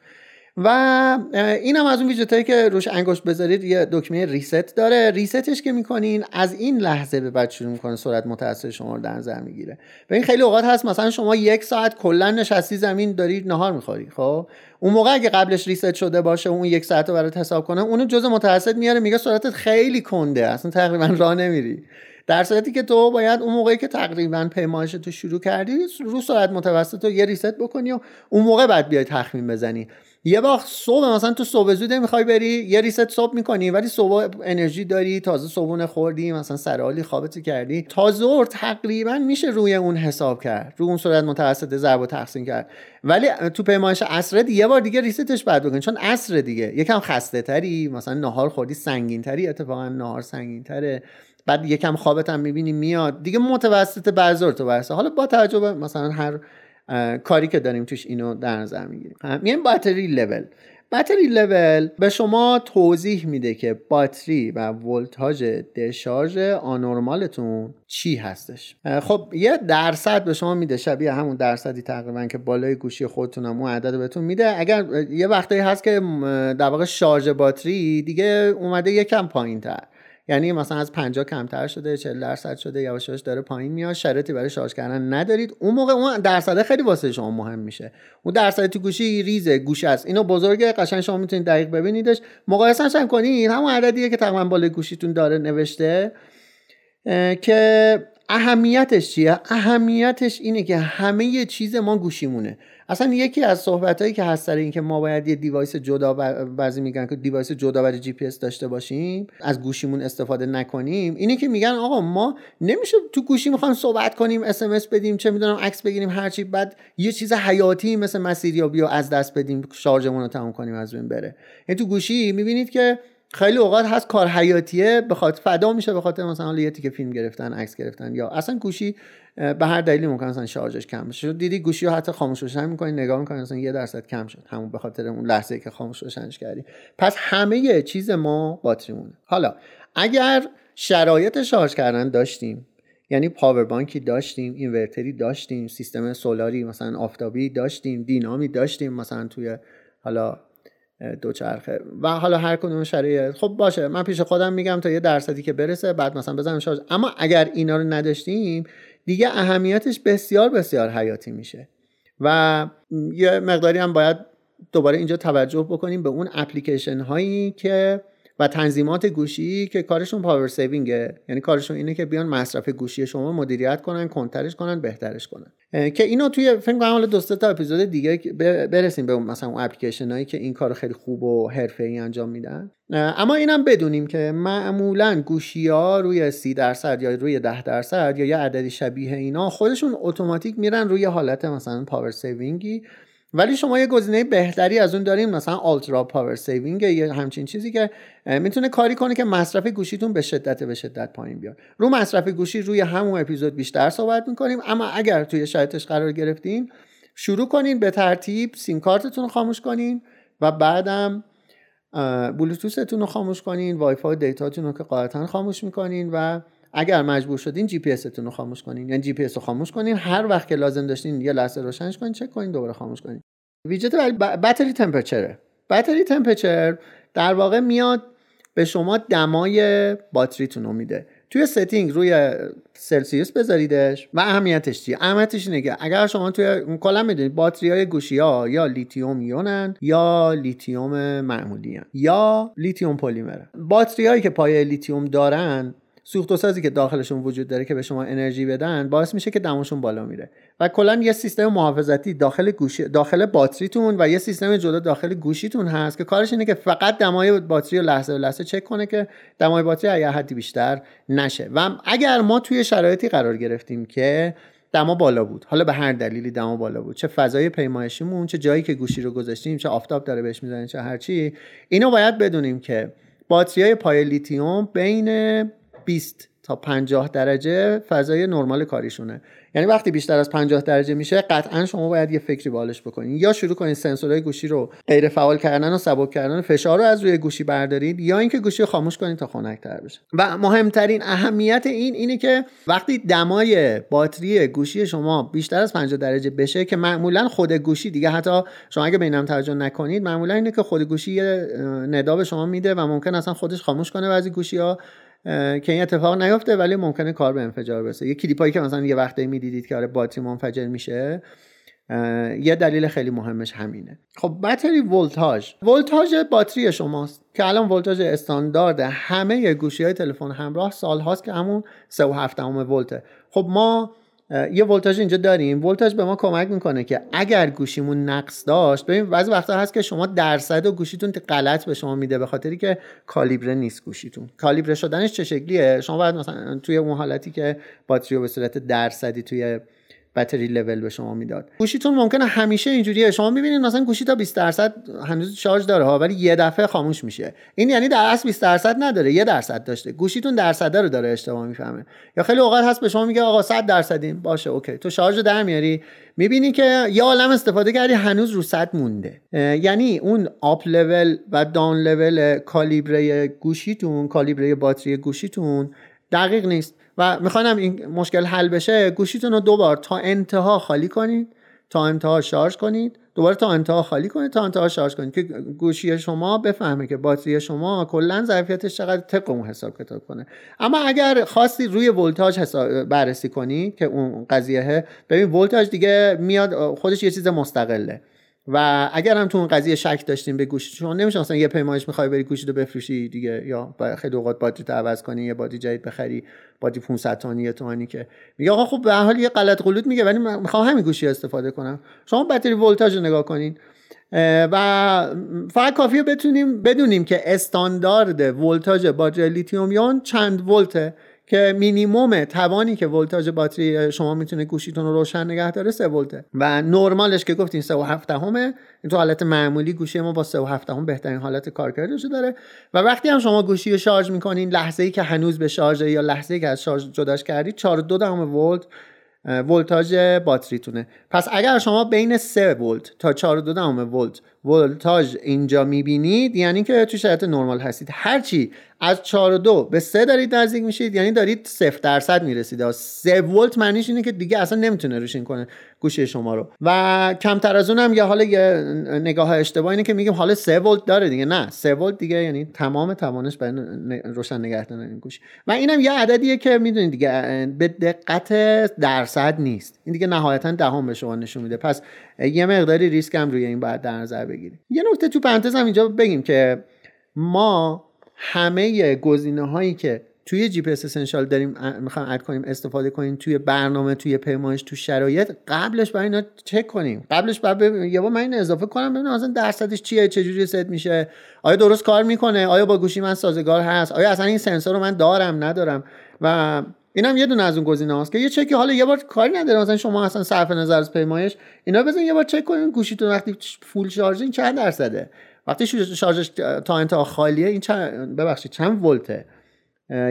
و این هم از اون ویژت که روش انگشت بذارید یه دکمه ریست داره. ریستش که می‌کنین از این لحظه به بعد شروع می‌کنه سرعت متوسط شما رو در نظر می‌گیره. به این خیلی اوقات هست مثلا شما یک ساعت کلا نشستی زمین دارید نهار می‌خوری خب؟ اون موقع اگه قبلش ریست شده باشه اون یک ساعت رو برات حساب کنه اونو جزء متوسط میاره میگه سرعتت خیلی کنده اصلا تقریبا راه نمیری. در صورتی که تو باید اون موقعی که تقریبا پیمایش تو شروع کردی رو سرعت متوسط رو یه ریست بکنی و اون موقع بعد بیای تخمین بزنی. یه وقت صبح مثلا تو صبح زوده می‌خوای بری یه ریست صبح می‌کنی ولی صبح انرژی داری تازه صبحونه خوردی مثلا سرحالی خوابت کردی. تا ظهر تقریبا میشه روی اون حساب کرد رو اون صورت متوسط ضرب و تقسیم کرد. ولی تو پیمایش عصر یه بار دیگه ریستش بعد بکن چون عصر دیگه. یکم خسته تری مثلا نهار خوردی سنگین تری اتفاقا نهار سنگین تره بعد یکم خوابت هم می‌بینی میاد. دیگه متوسط بعضی تو برسه حالا با توجه مثلا هر کاری که داریم توش اینو در نظر می‌گیریم. میگیم باتری لول باتری لول به شما توضیح میده که باتری و ولتاژ دشارژ آنورمالتون چی هستش. خب یه درصد به شما میده شبیه همون درصدی تقریبا که بالای گوشی خودتون هم اون عدد بهتون میده. اگر یه وقتایی هست که در واقع شارژ باتری دیگه اومده یکم پایین تر یعنی مثلا از 50 کمتر شده 40 درصد شده یواش یواش داره پایین میاد. شرطی برای شارژ کردن ندارید. اون موقع اون درصد خیلی واسه شما مهم میشه. اون درصد تو گوشی ریزه گوشی است. اینو بزرگه قشنگ شما می‌تونید دقیق ببینیدش. مقایسهش هم کنید همون عددیه که تقریبا بالای گوشیتون داره نوشته که اهمیتش چیه؟ اهمیتش اینه که همه چیز ما گوشیمونه. اصلا یکی از صحبت هایی که هست سر این که ما باید یه device جدا بعضی میگن که device جدا جی پی اس داشته باشیم از گوشیمون استفاده نکنیم اینه که میگن آقا ما نمیشه تو گوشی می‌خوایم صحبت کنیم اس بدیم چه می‌دونم عکس بگیریم هرچی بعد یه چیز حیاتی مثل مسیریابی رو از دست بدیم شارژمون رو تموم کنیم از بین بره. یعنی تو گوشی می‌بینید که خیلی اوقات هست کار حیاتیه بخاطر فدا میشه به خاطر مثلا یه که فیلم گرفتن عکس گرفتن یا اصلا گوشی به هر دلیلی ممکن مثلا شارژش کم بشه. دیدی گوشی رو حتی خاموش روشن می‌کنی نگاه می‌کنی مثلا یه درصد کم شد. همون به خاطر اون لحظه که خاموش روشنش کردی. پس همه چیز ما باتریمونه حالا اگر شرایط شارژ کردن داشتیم یعنی power bank ی داشتیم inverter ی داشتیم سیستم solar ی مثلا آفتابی داشتیم دینامی داشتیم مثلا توی حالا دوچرخه. و حالا هر کدوم شرایط. خب باشه من پیش خودم میگم تا یه درصدی که برسه بعد مثلا بزنم شارژ. اما اگر اینا رو نداشتیم دیگه اهمیتش بسیار بسیار حیاتی میشه. و یه مقداری هم باید دوباره اینجا توجه بکنیم به اون اپلیکیشن هایی که و تنظیمات گوشی که کارشون power saving ه یعنی کارشون اینه که بیان مصرف گوشی شما مدیریت کنن کنترلش کنن بهترش کنن. که اینو توی فکر کنم حالا دو تا اپیزود دیگه برسیم به مثلا اون اپلیکیشن هایی که این کار خیلی خوب و ای انجام میدن. اما اینم بدونیم که معمولا گوشی ها روی سی درصد یا روی ده درصد یا یه عددی شبیه اینا خودشون اتوماتیک میرن روی حالت مثلا power saving ی ولی شما یه گزینه بهتری از اون داریم مثلا ultra power saving یه همچین چیزی که می‌تونه کاری کنه که مصرف گوشیتون به شدت به شدت پایین بیاد. رو مصرف گوشی روی همون اپیزود بیشتر صحبت می‌کنیم اما اگر توی شرایطش قرار گرفتین شروع کنین به ترتیب سیم کارتتون رو خاموش کنین و بعدم بلوتوثتون رو خاموش کنین وای فای data تون رو که قاعدتا خاموش می‌کنین و اگر مجبور شدین جی پی رو خاموش کنین. یعنی جی پی رو خاموش کنین. هر وقت که لازم داشتین یه لحظه روشنش کنین چک کنین دوباره خاموش کنین. widget battery temperature ه battery temperature در واقع میاد به شما دمای باتریتون رو میده. توی setting روی سلسیوس بذاریدش و اهمیتش چیه؟ اهمیتش اینه که اگر شما توی کلا می‌دونید باتری های گوشی ها یا لیتیوم یونن یا لیتیوم معمولی یا لیتیوم پلیمر باتری هایی که پایه لیتیوم دارن سوخت و سازی که داخلشون وجود داره که به شما انرژی بدن باعث میشه که دماشون بالا میره. و کلا یه سیستم محافظتی داخل گوشی داخل باتریتون و یه سیستم جدا داخل گوشیتون هست که کارش اینه که فقط دمای باتری رو لحظه به لحظه چک کنه که دمای باتری اگر حدی بیشتر نشه. و اگر ما توی شرایطی قرار گرفتیم که دما بالا بود حالا به هر دلیلی دما بالا بود چه فضای پیمایشیمون چه جایی که گوشی رو گذاشتیم چه آفتاب داره بهش می‌زنه چه هرچی اینو باید بدونیم که باتری های پایه لیتیوم بین 20 تا 50 درجه فضای نرمال کاریشونه. یعنی وقتی بیشتر از 50 درجه میشه قطعا شما باید یه فکری بالش بکنید یا شروع کنید سنسورهای گوشی رو غیر فعال کردن و سبک کردن فشار رو از روی گوشی بردارید یا اینکه گوشی رو خاموش کنید تا خنک‌تر بشه. و مهمترین اهمیت این اینه که وقتی دمای باتری گوشی شما بیشتر از 50 درجه بشه که معمولا خود گوشی دیگه حتی شما اگه به اینم توجه نکنید معمولا اینه که خود گوشی یه ندا به شما میده و ممکن اصلا خودش خاموش کنه بعضی گوشی ها که این اتفاق نیفته ولی ممکنه کار به انفجار برسه. یه کلیپایی که مثلا یه وقتی می‌دیدید که آره باتری منفجر میشه یه دلیل خیلی مهمش همینه. خب باتری ولتاژ. ولتاژ باتری شماست که الان ولتاژ استاندارد همه گوشی های تلفن همراه سال هاست که همون 3.7 ولته. خب ما یه ولتاژ اینجا داریم. ولتاژ به ما کمک می‌کنه که اگر گوشیمون نقص داشت ببین بعضی وقتا هست که شما درصد و گوشیتون غلط به شما میده به خاطری که کالیبره نیست گوشیتون. کالیبره شدنش چه شکلیه؟ شما باید مثلا توی اون حالتی که باتری رو به صورت درصدی توی battery level به شما می‌داد. گوشیتون ممکنه همیشه اینجوریه. شما می‌بینید مثلا گوشی تا 20 درصد هنوز شارژ داره ها ولی یه دفعه خاموش میشه. این یعنی در اصل 20 درصد نداره یه درصد داشته. گوشیتون درصد رو داره اشتباه می‌فهمه. یا خیلی اوقات هست به شما میگه آقا 100 درصدیم. باشه OK. تو شارژ در میاری می‌بینی که یه عالم استفاده کردی هنوز رو 100 مونده. یعنی اون up level و down level کالیبره گوشیتون کالیبره باتری گوشیتون دقیق نیست. و می‌خوانم این مشکل حل بشه گوشیتون رو دوبار تا انتها خالی کنید تا انتها شارژ کنید دوباره تا انتها خالی کنید تا انتها شارژ کنید که گوشی شما بفهمه که باتری شما کلا ظرفیتش چقدر طبق اون حساب کتاب کنه. اما اگر خواستی روی ولتاژ بررسی کنید که اون قضیه ببین ولتاژ دیگه میاد خودش یه چیز مستقله. و اگر هم تو اون قضیه شک داشتیم به گوشی شما نمیشه مثلا یه پیمایش می‌خوای بری گوشی رو بفروشی دیگه یا خیلی اوقات باتری تو عوض کنی یه بادی جدید بخری بادی 500 تومانی یا تومانی که. میگه آقا خب به حال یه غلط غلوط میگه ولی من می‌خوام همین گوشی استفاده کنم. شما باتری ولتاژ رو نگاه کنین. و فقط کافیه بتونیم بدونیم که استاندارد ولتاژ باتری لیتیوم یون چند ولته. که مینیموم توانی که ولتاژ باتری شما می‌تونه گوشیتون رو روشن نگه داره 3 ولته. و نرمالش که گفتین 3 و 7 دهمه این تو حالت معمولی گوشی ما با 3 و 7 دهم بهترین حالت کارکردش داره. و وقتی هم شما گوشی رو شارژ می‌کنین لحظه ای که هنوز به شارژ یا لحظه ای که از شارژ جداش کردید 4 2 ولت ولتاژ باتریتونه. پس اگر شما بین 3 ولت تا 4 2 ولت ولتاژ اینجا می‌بینید یعنی که تو شرایط نرمال هستید. هرچی از 4 دو به 3 دارید نزدیک میشید یعنی دارید 0 درصد می‌رسید. 3 ولت معنیش اینه که دیگه اصلا نمی‌تونه روشن کنه گوشه شما رو. و کمتر از اونم یه حالا یه نگاه اشتباه اینه که میگیم حالا 3 volt داره دیگه. نه 3 volt دیگه یعنی تمام توانش برای روشن نگه داشتن این گوشی و اینم یه عددیه که می‌دونید دیگه به دقت درصد نیست. این دیگه نهایتا دهم به شما نشون میده. پس یه مقداری ریسک هم روی این باید در نظر بگیریم یه نکته تو پرانتز هم اینجا بگیم که ما همه گزینه هایی که توی GPS Essentials داریم می‌خوایم add کنیم استفاده کنیم توی برنامه توی پیمایش تو شرایط قبلش برای اینا چک کنیم. قبلش بعد یه بار من این اضافه کنم ببینم مثلا درصدش چیه چه جوری ست میشه آیا درست کار می‌کنه آیا با گوشی من سازگار هست آیا اصلا این سنسور رو من دارم ندارم و اینم یه دونه از اون گزینه هاست که یه چکی حالا یه بار کاری نداره. مثلا شما اصلا صرف نظر از پیمایش اینا بزنین یه بار چک کنین گوشیتون وقتی فول شارژین چند درصده؟ وقتی شارژش تا انتها خالیه این چند ببخشید چند ولته؟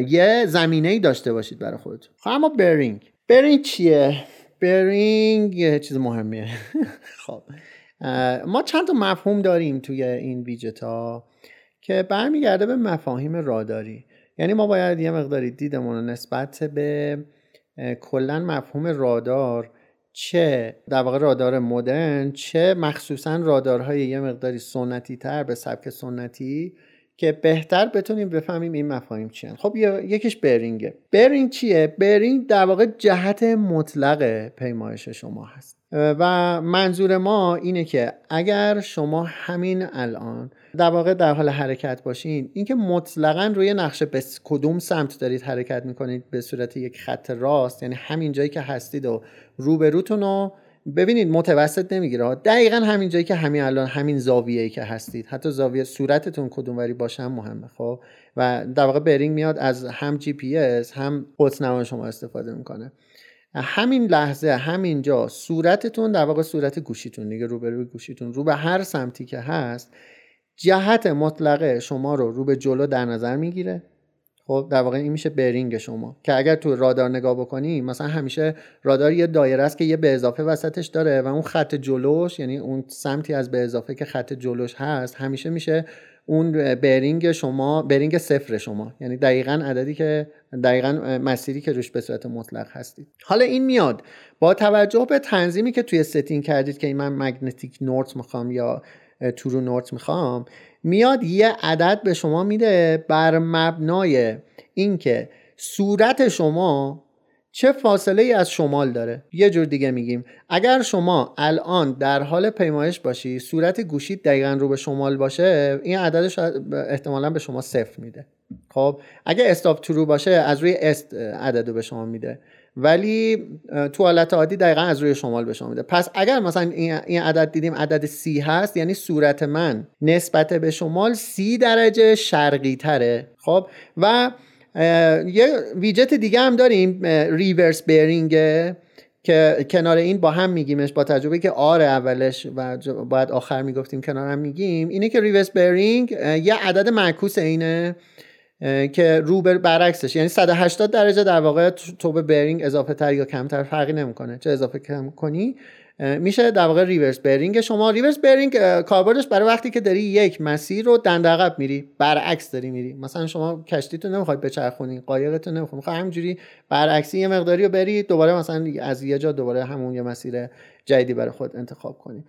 یه زمینه ای داشته باشید برای خودتون خب اما برینگ. برینگ چیه؟ برینگ یه چیز مهمیه. خب ما چند تا مفهوم داریم توی این ویجت ها که برمیگرده به مفاهیم راداری. یعنی ما باید یه مقداری دیدمون نسبت به کلا مفهوم رادار چه در واقع رادار مدرن چه مخصوصا رادارهای یه مقداری سنتی تر به سبک سنتی که بهتر بتونیم بفهمیم این مفاهیم چیه خب یکیش برینگه. برینگ چیه؟ برینگ در واقع جهت مطلق پیمایش شما هست. و منظور ما اینه که اگر شما همین الان در واقع در حال حرکت باشین اینکه مطلقا روی نقشه به کدوم سمت دارید حرکت می‌کنید به صورت یک خط راست یعنی همین جایی که هستید و روبروتون رو ببینید متوسط نمی‌گیره. دقیقا همین جایی که همین الان همین زاویه که هستید. حتی زاویه صورتتون کدوم وری باشه هم مهمه خب؟ و در واقع bearing میاد از هم جی پی اس هم قطب شما استفاده می‌کنه. همین لحظه همینجا صورتتون در واقع صورت گوشیتون دیگه روبروی گوشیتون رو به هر سمتی که هست جهت مطلقه شما رو رو به جلو در نظر می‌گیره. خب در واقع این میشه bearing شما. که اگر تو رادار نگاه بکنی مثلا همیشه رادار یه دایره است که یه به اضافه وسطش داره و اون خط جلوش یعنی اون سمتی از به اضافه که خط جلوش هست همیشه میشه اون bearing شما bearing صفر شما. یعنی دقیقا عددی که دقیقا مسیری که روش به صورت مطلق هستید. حالا این میاد. با توجه به تنظیمی که توی setting کردید که من magnetic north می‌خوام یا تورو نورت می‌خوام میاد یه عدد به شما میده بر مبنای اینکه صورت شما چه فاصله ای از شمال داره؟ یه جور دیگه میگیم. اگر شما الان در حال پیمایش باشی صورت گوشید دقیقا رو به شمال باشه این عددش احتمالا به شما صفر میده. خب؟ اگه استاپ ترو باشه از روی است عدد به شما میده. ولی تو حالت عادی دقیقا از روی شمال به شما میده. پس اگر مثلا این عدد دیدیم عدد سی هست یعنی صورت من نسبت به شمال سی درجه شرقی تره. خب؟ و یه ویجت دیگه هم داریم reverse bearing که کنار این با هم میگیمش با تجربه که آر اولش و باید آخر می‌گفتیم کنار هم میگیم اینه که reverse bearing یه عدد معکوس اینه که رو برعکسش یعنی 180 درجه در واقع تو به bearing اضافه تر یا کمتر فرقی نمی‌کنه. چه اضافه کم کنی؟ میشه در واقع ریورس برینگ شما. ریورس برینگ کاربردش برای وقتی که داری یک مسیر رو دند عقب میری برعکس داری میری. مثلا شما کشتیتون نمی‌خواد بچرخونی قایقتون نمی‌خواد می‌خواد همینجوری برعکسی یه مقداری رو بری دوباره مثلا از یه جا دوباره همون یه مسیر جدیدی برای خود انتخاب کنی.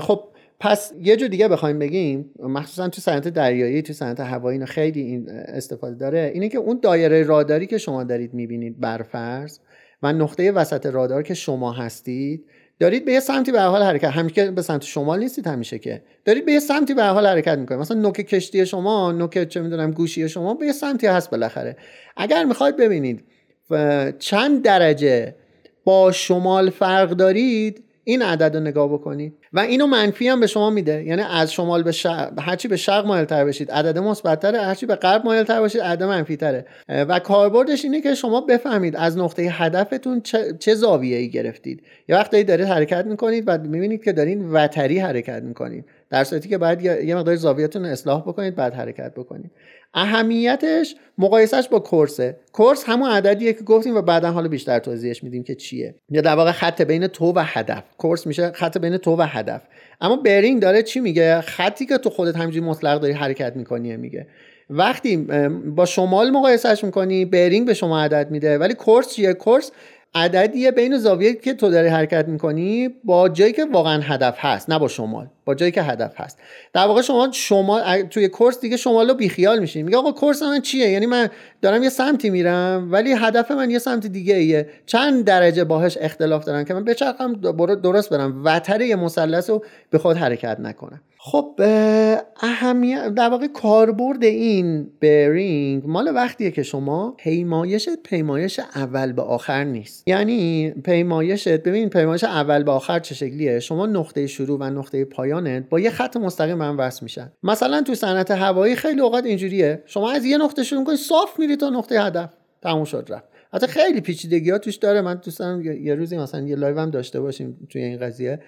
خب پس یه جور دیگه بخوایم بگیم مخصوصا تو صنعت دریایی تو صنعت هوایی خیلی این استفاده داره. اینه که اون دایره راداری که شما دارید می‌بینید برفرض و نقطه وسط رادار که شما هستید دارید به یه سمتی به حال حرکت همیشه به سمت شمال نیستید همیشه که. دارید به یه سمتی به حال حرکت می‌کنید. مثلا نوک کشتی شما نوک چه می‌دونم گوشی شما به یه سمتی هست بالاخره. اگر می‌خواید ببینید چند درجه با شمال فرق دارید این عدد رو نگاه بکنید. و اینو منفی هم به شما میده. یعنی از شمال به شرق هرچی به شرق مایل تر بشید. عدد مثبت تره هرچی به غرب مایل تر باشید عدد منفی تره و کاربردش اینه که شما بفهمید از نقطه هدفتون چه, چه زاویه ای گرفتید. یه وقتی دارید حرکت می‌کنید و می‌بینید که دارین وتری حرکت می‌کنید. در صورتی که باید یه مقدار زاویهتون اصلاح بکنید بعد حرکت بکنید. اهمیتش مقایسش با کورسه. کورس همون عددیه که گفتیم و بعدا حالا بیشتر توضیحش میدیم که چیه. یا در واقع خط بین تو و هدف. کورس میشه خط بین تو و هدف. اما برینگ داره چی میگه؟ خطی که تو خودت همینجوری مطلق داری حرکت می‌کنی میگه. وقتی با شمال مقایسهش می‌کنی برینگ به شما عدد میده. ولی کورس چیه؟ کورس عددیه بین زاویه که تو داری حرکت می‌کنی با جایی که واقعا هدف هست نه با شمال. با جایی که هدف هست. در واقع شما شمال توی کورس دیگه شمال رو بیخیال میشین. میگه آقا کورس من چیه؟ یعنی من دارم یه سمتی میرم ولی هدف من یه سمت دیگه ایه چند درجه باهش اختلاف دارم که من بچرخم درست برم. وتر یه مثلث رو به خود حرکت نکنم. خب اهمیت در واقع کاربرد این برینگ مال وقتیه که شما پیمایش پیمایش اول به آخر نیست. یعنی پیمایشت ببین پیمایش اول به آخر چه شکلیه؟ شما نقطه شروع و نقطه پایانت با یه خط مستقیم هم وصل میشن. مثلا تو صنعت هوایی خیلی اوقات اینجوریه. شما از یه نقطه شروع کنی صاف میری تا نقطه هدف. تموم شد رفت. حتی خیلی پیچیدگی ها توش داره. من دوست دارم یه روزی مثلا یه live هم داشته باشیم توی این قضیه.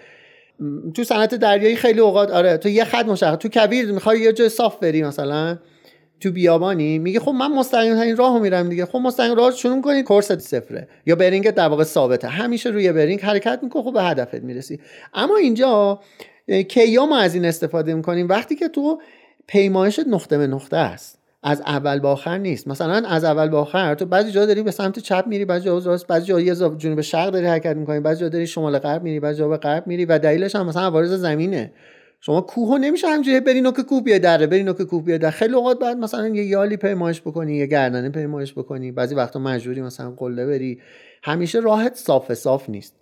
تو صنعت دریایی خیلی اوقات آره تو یه خط مشخص تو کویر می‌خوای یه جای صاف بری مثلا تو بیابانی میگه خب من مستقیم این راهو میرم دیگه. خب مستقیم راه شروع کنی course صفره. یا bearing در واقع ثابته. همیشه روی bearing حرکت می‌کنه خب به هدفت می‌رسی. اما اینجا کیا ما از این استفاده می‌کنیم؟ وقتی که تو پیمایش نقطه به نقطه است. از اول به آخر نیست. مثلا از اول به آخر تو بعضی جا داری به سمت چپ میری بعضی جا راست بعضی جا یه جنوب شرق داری حرکت می‌کنی بعضی جا داری شمال غرب میری بعضی جا به غرب میری و دلیلش هم مثلا عوارض زمینه. شما کوه نمیشه همجوری بری نوک کوه بیاد دره بری نوک کوه بیاد در خیلی اوقات بعد مثلا یه یالی پیمایش بکنی یه گردنه پیمایش بکنی. بعضی وقتا مجبوری مثلا قله بری. همیشه راحت صاف صاف نیست.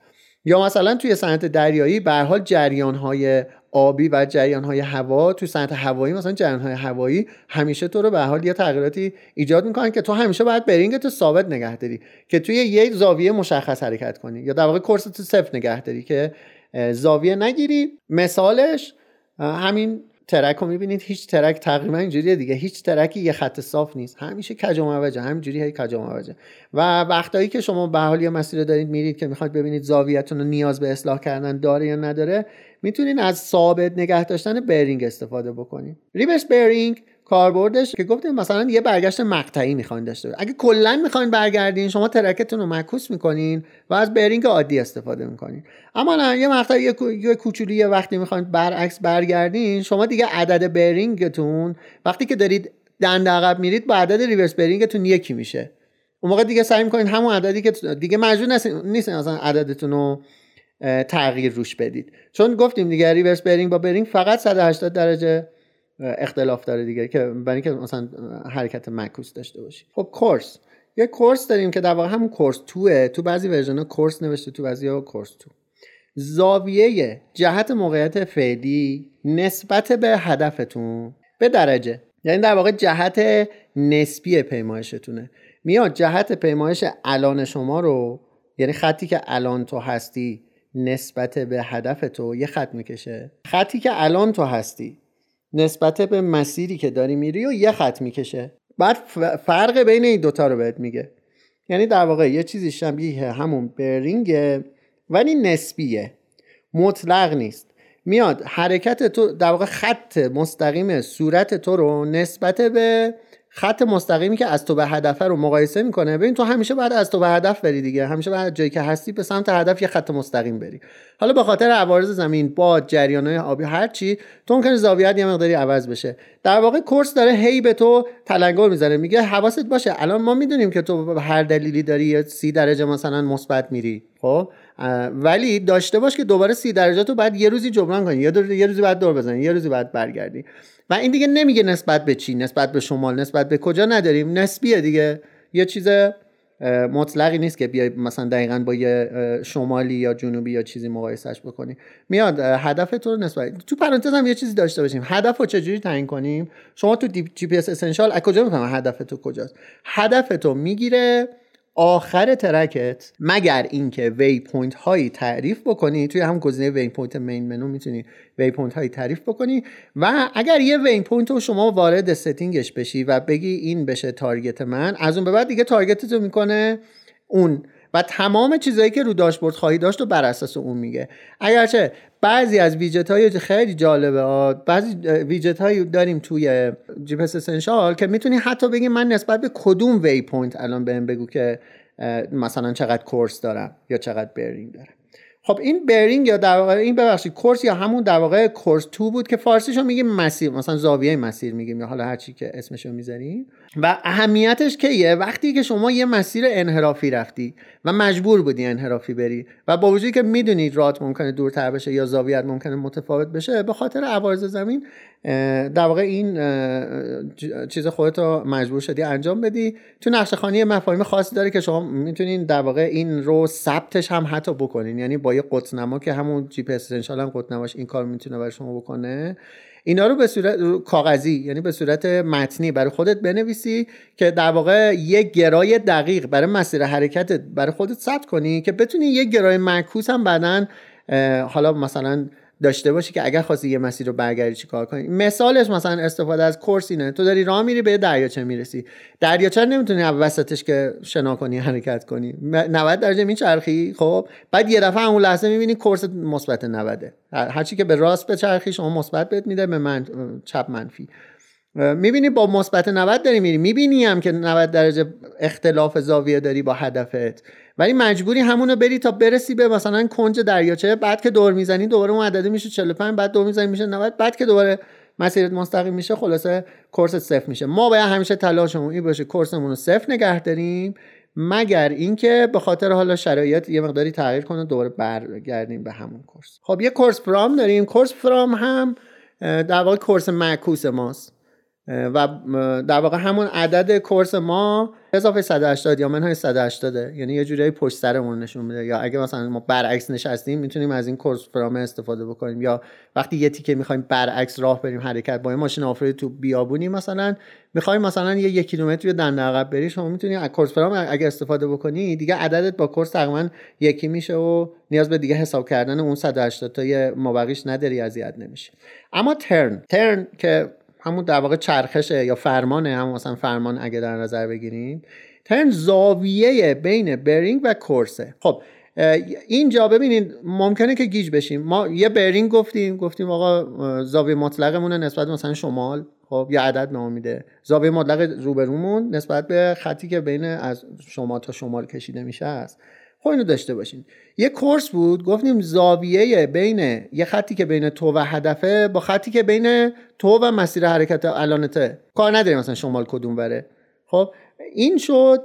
یا مثلا توی صنعت دریایی به حال جریان های آبی و جریان های هوا تو صنعت هوایی مثلا جریان های هوایی همیشه تو رو به حال یه تغییراتی ایجاد می‌کنن که تو همیشه باید برینگ تو ثابت نگه داری که توی یک زاویه مشخص حرکت کنی یا در واقع کورس تو صفر نگه داری که زاویه نگیری. مثالش همین ترک رو می‌بینید هیچ ترک تقریبا اینجوریه دیگه. هیچ ترکی یه خط صاف نیست. همیشه کج و موجه همینجوری هی کج و موجه. و وقتایی که شما به حال یه مسیر دارید میرید که می‌خواید ببینید زاویتون رو نیاز به اصلاح کردن داره یا نداره می‌تونید از ثابت نگه داشتن برینگ استفاده بکنید. ریورس برینگ کاربردش که گفتیم مثلا یه برگشت مقطعی می‌خواین داشته اگه کلا می‌خواین برگردین شما ترکتون رو معکوس می‌کنین و از برینگ عادی استفاده می‌کنین. اما نه یه مقطع یه, کوچولی یه وقتی می‌خواین برعکس برگردین شما دیگه عدد برینگتون وقتی که دارید دند عقب میرید با عدد reverse bearing تون یکی میشه. اون موقع دیگه سعی می‌کنین همون عددی که دیگه مجبور نیستین مثلا عددتون رو تغییر روش بدید. چون گفتیم دیگه reverse bearing با bearing فقط 180 درجه اختلاف داره دیگه که برای اینکه مثلا حرکت معکوس داشته باشی. خب course. یه course داریم که در واقع همون course to ئه. تو بعضی version course نوشته تو بعضی ها course to. زاویه جهت موقعیت فعلی نسبت به هدفتون به درجه. یعنی در واقع جهت نسبی پیمایشتونه. میاد جهت پیمایش الان شما رو یعنی خطی که الان تو هستی نسبت به هدف تو یه خط می‌کشه. خطی که الان تو هستی نسبت به مسیری که داری میری و یه خط می‌کشه. بعد فرق بین این دوتا رو بهت میگه. یعنی در واقع یه چیزی شبیه همون برینگه ولی نسبیه. مطلق نیست. میاد حرکت تو در واقع خط مستقیم صورت تو رو نسبت به خط مستقیمی که از تو به هدف رو مقایسه می‌کنه ببین تو همیشه باید از تو به هدف بری دیگه. همیشه باید جایی که هستی به سمت هدف یه خط مستقیم بری. حالا به خاطر عوارض زمین باد جریانهای آبی هر چی تو ممکنه زاویت یه مقداری عوض بشه. در واقع کورس داره هی به تو تلنگر می‌زنه میگه حواست باشه الان ما می‌دونیم که تو هر دلیلی داری یا سی درجه مثلا مثبت میری خب؟ ولی داشته باش که دوباره سی درجه تو بعد یه روزی جبران کنی. یه, یه روزی بعد دور بزنی یه روزی بعد برگردی. و این دیگه نمیگه نسبت به چی نسبت به شمال نسبت به کجا نداریم. نسبیه دیگه. یه چیز مطلقی نیست که بیای مثلا دقیقا با یه شمالی یا جنوبی یا چیزی مقایسش بکنی. میاد هدف تو رو نسبت تو پرانتز هم یه چیزی داشته باشیم. هدف رو چجوری تعیین کنیم؟ شما تو GPS Essentials از کجا می‌فهمه هدف تو کجاست؟ هدف تو می‌گیره آخر ترکت مگر اینکه waypoint هایی تعریف بکنی توی هم گزینه waypoint main menu می‌تونی waypoint هایی تعریف بکنی و اگر یه waypoint رو شما وارد setting ش بشی و بگی این بشه target من از اون به بعد دیگه target تو می‌کنه اون و تمام چیزهایی که رو داشبورد خواهی داشت و بر اساس اون میگه. اگرچه بعضی از ویجت های خیلی جالبه بعضی ویجت هایی داریم توی GPS Essentials که می‌تونی حتی بگی من نسبت به کدوم waypoint الان بهم بگو که مثلا چقدر course دارم یا چقدر bearing دارم. خب این برینگ یا در واقع این ببخشید کورس یا همون در واقع کورس تو بود که فارسیشو میگیم مسیر مثلا زاویه مسیر میگیم یا حالا هر چی که اسمشو می‌ذاریم. و اهمیتش کیه وقتی که شما یه مسیر انحرافی رفتی و مجبور بودی انحرافی بری و با وجودی که می‌دونید رات ممکنه دورتر بشه یا زاویت ممکنه متفاوت بشه به خاطر عوارض زمین در واقع این چیز خودت رو مجبور شدی انجام بدی. تو نقشه خانی مفاهیم خاصی داره که شما می‌تونین در واقع این رو ثبتش هم حتی بکنین. یعنی با یه قطنما که همون جی پی هم قطنماش این کار می‌تونه برای شما بکنه. اینا رو به صورت کاغذی یعنی به صورت متنی برای خودت بنویسی که در واقع یک گرای دقیق برای مسیر حرکتت برای خودت ثبت کنی که بتونی یک گرای معکوس هم بعدا حالا مثلا داشته باشی که اگر خواستی یه مسیر رو برگردی چی کار کنی؟ مثالش مثلا استفاده از کورس اینه. تو داری راه میری به دریاچه می‌رسی. دریاچه نمی‌تونی وسطش که شنا کنی حرکت کنی. 90 درجه میچرخی خب؟ بعد یه دفعه اون لحظه می‌بینی کورس مثبت 90 هرچی که به راست به چرخی شما مثبت بهت میده به من چپ منفی. می‌بینی با مثبت 90 داری میری. می‌بینی هم که 90 درجه اختلاف زاویه داری با هدفت. ولی مجبوری همونو بری تا برسی به مثلا کنج دریاچه بعد که دور می‌زنی دوباره اون عدده میشه 45 بعد دور می‌زنی میشه 90 بعد که دوباره مسیرت مستقیم میشه خلاصه کورس صفر میشه. ما باید همیشه تلاشمون این باشه کورسمون رو صفر نگه داریم مگر اینکه به خاطر حالا شرایط یه مقداری تغییر کنه دوباره برگردیم به همون کورس. خب یه کورس فرام داریم. کورس فرام هم در واقع کورس معکوس ماست. و در واقع همون عدد کورس ما اضافه 180 یا منهای 180 یعنی یه جوری پشت سرمون نشون میده. یا اگه مثلا ما برعکس نشستیم می‌تونیم از این کورس فرام استفاده بکنیم. یا وقتی یه تیکه می‌خوایم برعکس راه بریم حرکت با یه ماشین آفرید تو بیابونی مثلا می‌خوایم مثلا یه یک کیلومتر دنده عقب بری شما می‌تونی از کورس فرام اگه استفاده بکنی دیگه عددت با کورس تقریبا یکی میشه و نیاز به دیگه حساب کردن اون 180 تا مابقیش نداری اذیت نمیشه اما ترن. ترن که همون در واقع چرخشه یا فرمانه هم مثلا فرمان اگه در نظر بگیریم. ترن زاویه بین برینگ و کورسه. خب اینجا ببینید ممکنه که گیج بشیم. ما یه برینگ گفتیم گفتیم آقا زاویه مطلقمون نسبت مثلا شمال. خب یه عدد نام میده. زاویه مطلق روبرومون نسبت به خطی که بین از شما تا شمال کشیده میشه است. خب اینو داشته باشین. یه کورس بود گفتیم زاویه بین یه خطی که بین تو و هدفه با خطی که بین تو و مسیر حرکت الانته. کار نداریم مثلا شمال کدوم بره خب این شد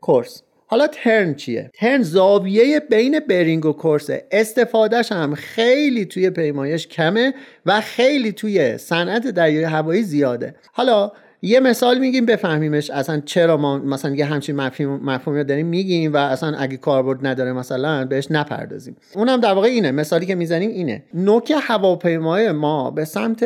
کورس. حالا ترن چیه؟ ترن زاویه بین برینگ و کورسه استفادهش هم خیلی توی پیمایش کمه و خیلی توی صنعت دریای هوایی زیاده. حالا یه مثال میگیم بفهمیمش اصلا چرا ما مثلا یه همچین مفهوم مفهومی داریم میگیم و اصلا اگه کاربرد نداره مثلا بهش نپردازیم. اونم در واقع اینه. مثالی که می‌زنیم اینه. نوک هواپیمای ما به سمت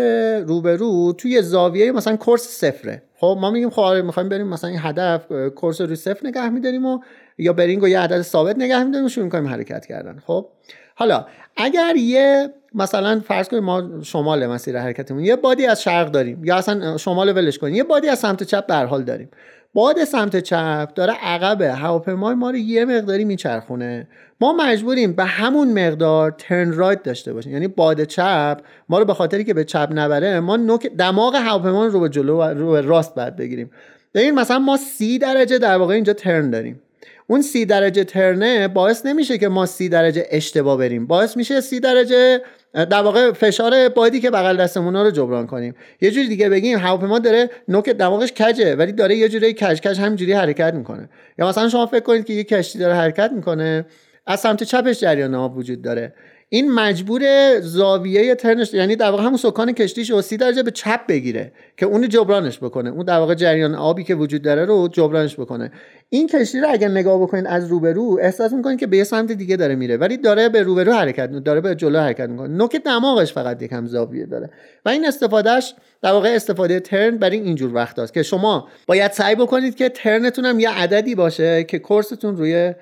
روبرو توی زاویه مثلا کورس صفره. خب ما میگیم خب آره، می‌خوایم بریم مثلا این هدف کورس رو صفر نگه میداریم و یا برینگ و یه عدد ثابت نگه میداریم و شروع می‌کنیم حرکت کردن. خب حالا اگر یه مثلا فرض کنیم ما شمال مسیر حرکتمون یه بادی از شرق داریم یا اصلا شمال ولش کنیم یه بادی از سمت چپ به حال داریم. باد سمت چپ داره عقب هواپیمای ما رو یه مقداری میچرخونه. ما مجبوریم به همون مقدار ترن رایت داشته باشیم. یعنی باد چپ ما رو به خاطری که به چپ نبره ما نوک دماغ هواپیما رو به جلو رو به راست بعد بگیریم. ببین مثلا ما سی درجه در واقع اینجا ترن داریم. اون سی درجه ترنه باعث نمیشه که ما سی درجه اشتباه بریم. باعث میشه سی درجه در واقع فشار بادی که بغل دستمون رو جبران کنیم. یه جوری دیگه بگیم هواپیما داره نوک دماغش کجه ولی داره یه جوری کج کج همینجوری حرکت می‌کنه. یا مثلا شما فکر کنید که یه کشتی داره حرکت می‌کنه از سمت چپش جریان آب وجود داره. این مجبور زاویه ترنش یعنی در واقع همون سکان کشتیش رو سی درجه به چپ بگیره که اون جبرانش بکنه. اون در واقع جریان آبی که وجود داره رو جبرانش بکنه. این کشتی رو اگر نگاه بکنید از روبرو احساس می‌کنید که به یه سمت دیگه داره میره ولی داره به روبرو حرکت داره به جلو حرکت می‌کنه. نوک دماغش فقط یکم زاویه داره. و این استفادهش در واقع استفاده ترن برای اینجور وقت است که شما باید سعی بکنید که ترنتون هم یه عددی باشه که کورستون روی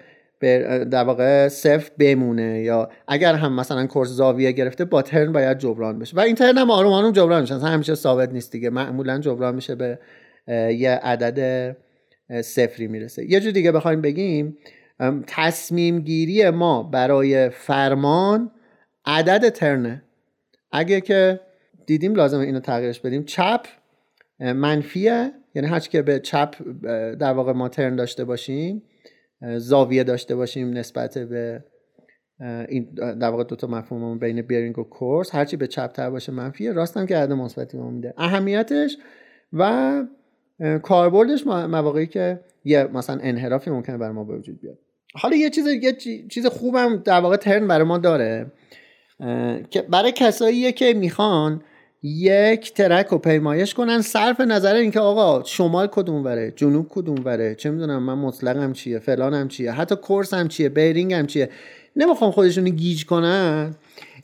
در واقع صفر بمونه یا اگر هم مثلا کورس زاویه گرفته با ترن باید جبران بشه. و این ترن هم آروم آروم جبران میشه. همیشه ثابت نیست دیگه. معمولا جبران میشه به یه عدد صفری می‌رسه. یه جور دیگه بخوایم بگیم تصمیم گیری ما برای فرمان عدد ترنه. اگه که دیدیم لازم اینو تغییرش بدیم. چپ منفیه. یعنی هرچی که به چپ در واقع ما ترن داشته باشیم زاویه داشته باشیم نسبت به این در واقع دو تا مفهوم بین بیرینگ و کورس. هرچی به چپ تر باشه منفیه. راستم که عدد مثبتی میده. اهمیتش و کاربردش مواقعی که یه مثلا انحرافی ممکنه برای ما به وجود بیاد. حالا یه چیز یه چیز خوبم در واقع ترن برای ما داره که برای کساییه که می‌خوان یک ترک رو پیمایش کنن. صرف نظر اینکه آقا شمال کدوم وره؟ جنوب کدوم وره؟ چه می‌دونم من مطلقم چیه؟ فلانم چیه؟ حتی کورس هم چیه؟ بیرینگ هم چیه؟ نمی‌خوام خودشون گیج کنن.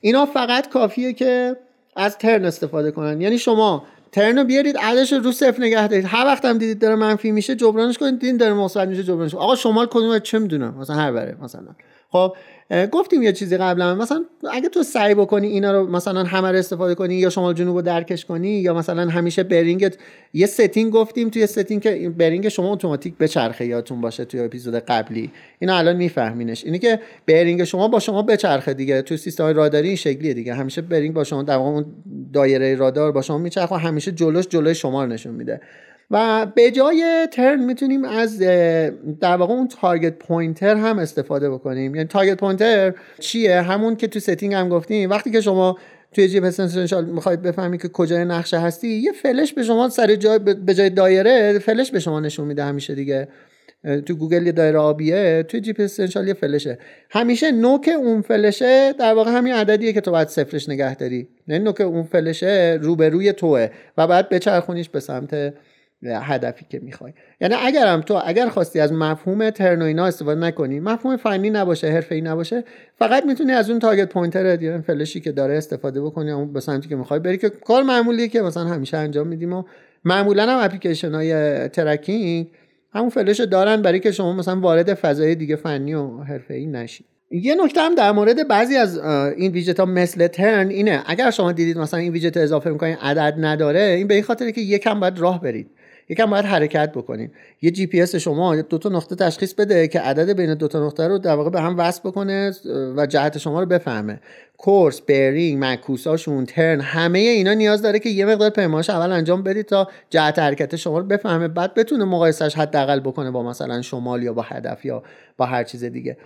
اینا فقط کافیه که از turn استفاده کنن. یعنی شما turn رو بیارید عددش رو صفر نگه دارید. هر وقت هم دیدید داره منفی میشه جبرانش کنید. دیدین داره مثبت میشه جبرانش آقا شمال کدوم چه می‌دونم؟ مثلا هر بره مثلا. خب گفتیم یه چیزی قبلا مثلا اگه تو سعی بکنی اینا رو مثلا همه رو استفاده کنی یا شمال جنوب رو درکش کنی یا مثلا همیشه bearing ت یه setting گفتیم توی setting که bearing شما اتوماتیک بچرخه یادتون باشه توی اپیزود قبلی. اینا الان میفهمینش. اینی که bearing شما با شما بچرخه دیگه. توی سیستم راداری این شکلیه دیگه. همیشه bearing با شما در دایره رادار با شما میچرخه همیشه جلوش جلوی شما نشون میده. و به جای turn می‌تونیم از در واقع اون target pointer هم استفاده بکنیم. یعنی target pointer چیه؟ همون که تو setting هم گفتیم. وقتی که شما توی GPS Essentials می‌خواید بفهمید که کجای نقشه هستی یه فلش به شما سر جای به جای دایره فلش به شما نشون میده همیشه دیگه. تو گوگل یه دایره آبیه توی جی پی یه فلشه. همیشه نوک اون فلشه در واقع همین عددیه که تو باید صفرش نگه داری. یعنی نوک اون فلشه روبروی توه و بعد بچرخونیش به سمت هدفی که می‌خوای. یعنی اگرم تو اگر خواستی از مفهوم turn و اینا استفاده نکنی مفهوم فنی نباشه ای نباشه فقط می‌تونی از اون target pointer یا فلشی که داره استفاده بکنی اون به سمتی که می‌خوای بری که کار معمولیه که مثلا همیشه انجام میدیم و معمولا هم اپلیکیشن های tracking همون فلش دارن برای که شما مثلا وارد فضای دیگه فنی و ای نشید یه نکته هم در مورد بعضی از این ویژت ها مثل turn اینه. اگر شما دیدید مثلا این ویژت اضافه می‌کنین عدد نداره این به این خاطره که یکم باید راه برید. یکم باید حرکت بکنین یه جی پی اس شما دو تا نقطه تشخیص بده که عدد بین دو تا نقطه رو در واقع به هم وصل بکنه و جهت شما رو بفهمه. course bearing معکوساشون turn همه اینا نیاز داره که یه مقدار پیمایش اول انجام بدید تا جهت حرکت شما رو بفهمه بعد بتونه مقایسش حداقل بکنه با مثلا شمال یا با هدف یا با هر چیز دیگه.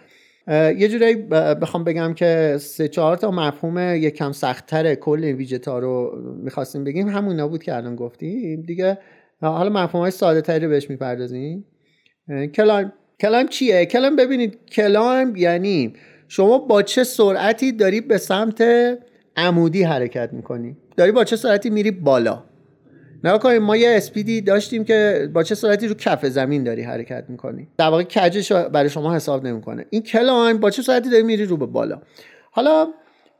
یه جورایی بخوام بگم که سه چهار تا مفهوم یکم سختتر کل این ویژتا رو می‌خواستیم بگیم. همون بود که الان گفتیم. دیگه حالا مفهوم های ساده تری بهش می‌پردازیم. climb climb چیه؟ climb ببینید climb یعنی شما با چه سرعتی داری به سمت عمودی حرکت می‌کنی؟ داری با چه سرعتی میری بالا؟ نگاه کنید ما یه speed ی داشتیم که با چه سرعتی رو کف زمین داری حرکت می‌کنی؟ در واقع کجش برای شما حساب نمی‌کنه. این climb با چه سرعتی داری میری رو به بالا؟ حالا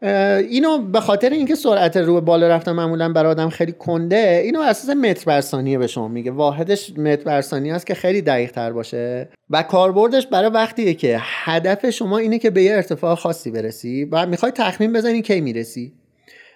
اینو به خاطر اینکه سرعت رو بالا رفتن معمولا برای آدم خیلی کنده اینو اساس متر بر ثانیه به شما میگه. واحدش متر بر ثانیه است که خیلی دقیق تر باشه. و کاربردش برای وقتیه که هدف شما اینه که به یه ارتفاع خاصی برسی و می‌خوای تخمین بزنی کی می‌رسی.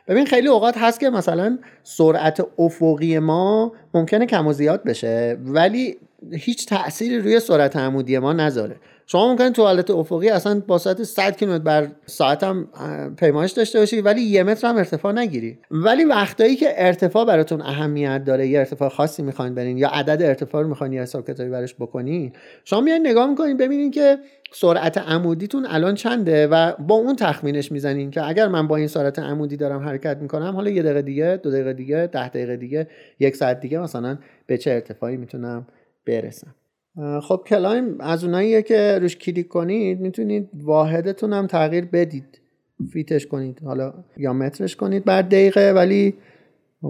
ببین خیلی اوقات هست که مثلا سرعت افقی ما ممکنه کم و زیاد بشه ولی هیچ تأثیری روی سرعت عمودی ما نذاره. شما ممکن توالت افقی اصلا با ساعت 100 کیلومتر بر ساعت هم پیمایش داشته باشی ولی یه متر هم ارتفاع نگیری. ولی وقتایی که ارتفاع براتون اهمیت داره یه ارتفاع خاصی می‌خواین برین یا عدد ارتفاع رو می‌خواین یه حساب کتابی براش بکنین شما میان نگاه می‌کنین ببینین که سرعت عمودیتون الان چنده و با اون تخمینش می‌زنین که اگر من با این سرعت عمودی دارم حرکت می‌کنم حالا یه دقیقه دیگه دو دقیقه دیگه ده دقیقه دیگه یک ساعت دیگه مثلا به چه ارتفاعی می‌تونم برسم. خب climb از اوناییه که روش کلیک کنید می‌تونید واحدتون هم تغییر بدید. feet ش کنید حالا یا مترش کنید بر دقیقه ولی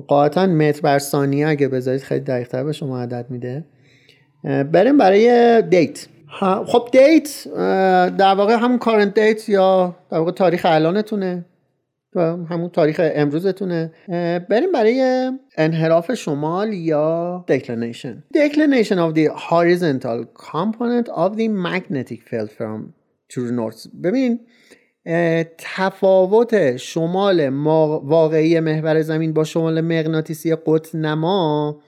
قاعدتا متر بر ثانیه اگه بذارید خیلی دقیقتر به شما عدد میده. بریم برای date. خب date در واقع همون current date یا در واقع تاریخ الانتونه همون تاریخ امروزتونه. بریم برای انحراف شمال یا declination declination of the horizontal component of the magnetic field from true north. ببین تفاوت شمال واقعی محور زمین با شمال مغناطیسی قطب نما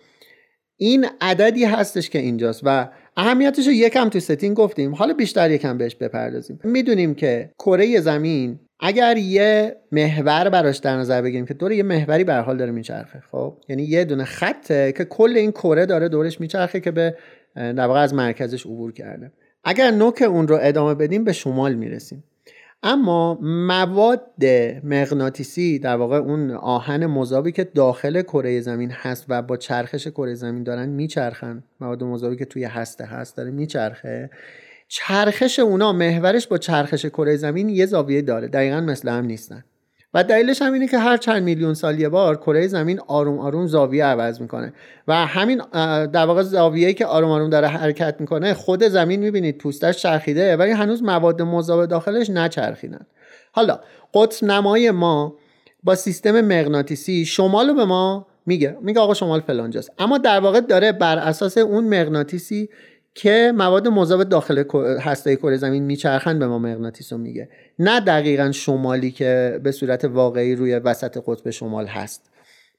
این عددی هستش که اینجاست و اهمیتش رو یکم تو ستین گفتیم. حالا بیشتر یکم بهش بپردازیم. می‌دونیم که کره زمین اگر یه محور براش در نظر بگیریم که دور یه محوری به حال داره میچرخه خب؟ یعنی یه دونه خطه که کل این کره داره دورش میچرخه که به در از مرکزش عبور کرده. اگر نوک اون رو ادامه بدیم به شمال می‌رسیم. اما مواد مغناطیسی در واقع اون آهن مذابی که داخل کره زمین هست و با چرخش کره زمین دارن میچرخن مواد مذابی که توی هسته هست داره میچرخه. چرخش اونا محورش با چرخش کره زمین یه زاویه داره. دقیقا مثل هم نیستن. و دلیلش هم اینه که هر چند میلیون سال یه بار کره زمین آروم آروم زاویه عوض می‌کنه. و همین در واقع زاویه‌ای که آروم آروم داره حرکت می‌کنه خود زمین می‌بینید پوستش چرخیده ولی هنوز مواد مذاب داخلش نچرخیدن. حالا قطب نمای ما با سیستم مغناطیسی شمال به ما میگه. میگه آقا شمال فلانجاست. اما در واقع داره بر اساس اون مغناطیسی که مواد مذاب داخل هسته کره زمین میچرخن به ما مغناطیس میگه. نه دقیقا شمالی که به صورت واقعی روی وسط قطب شمال هست.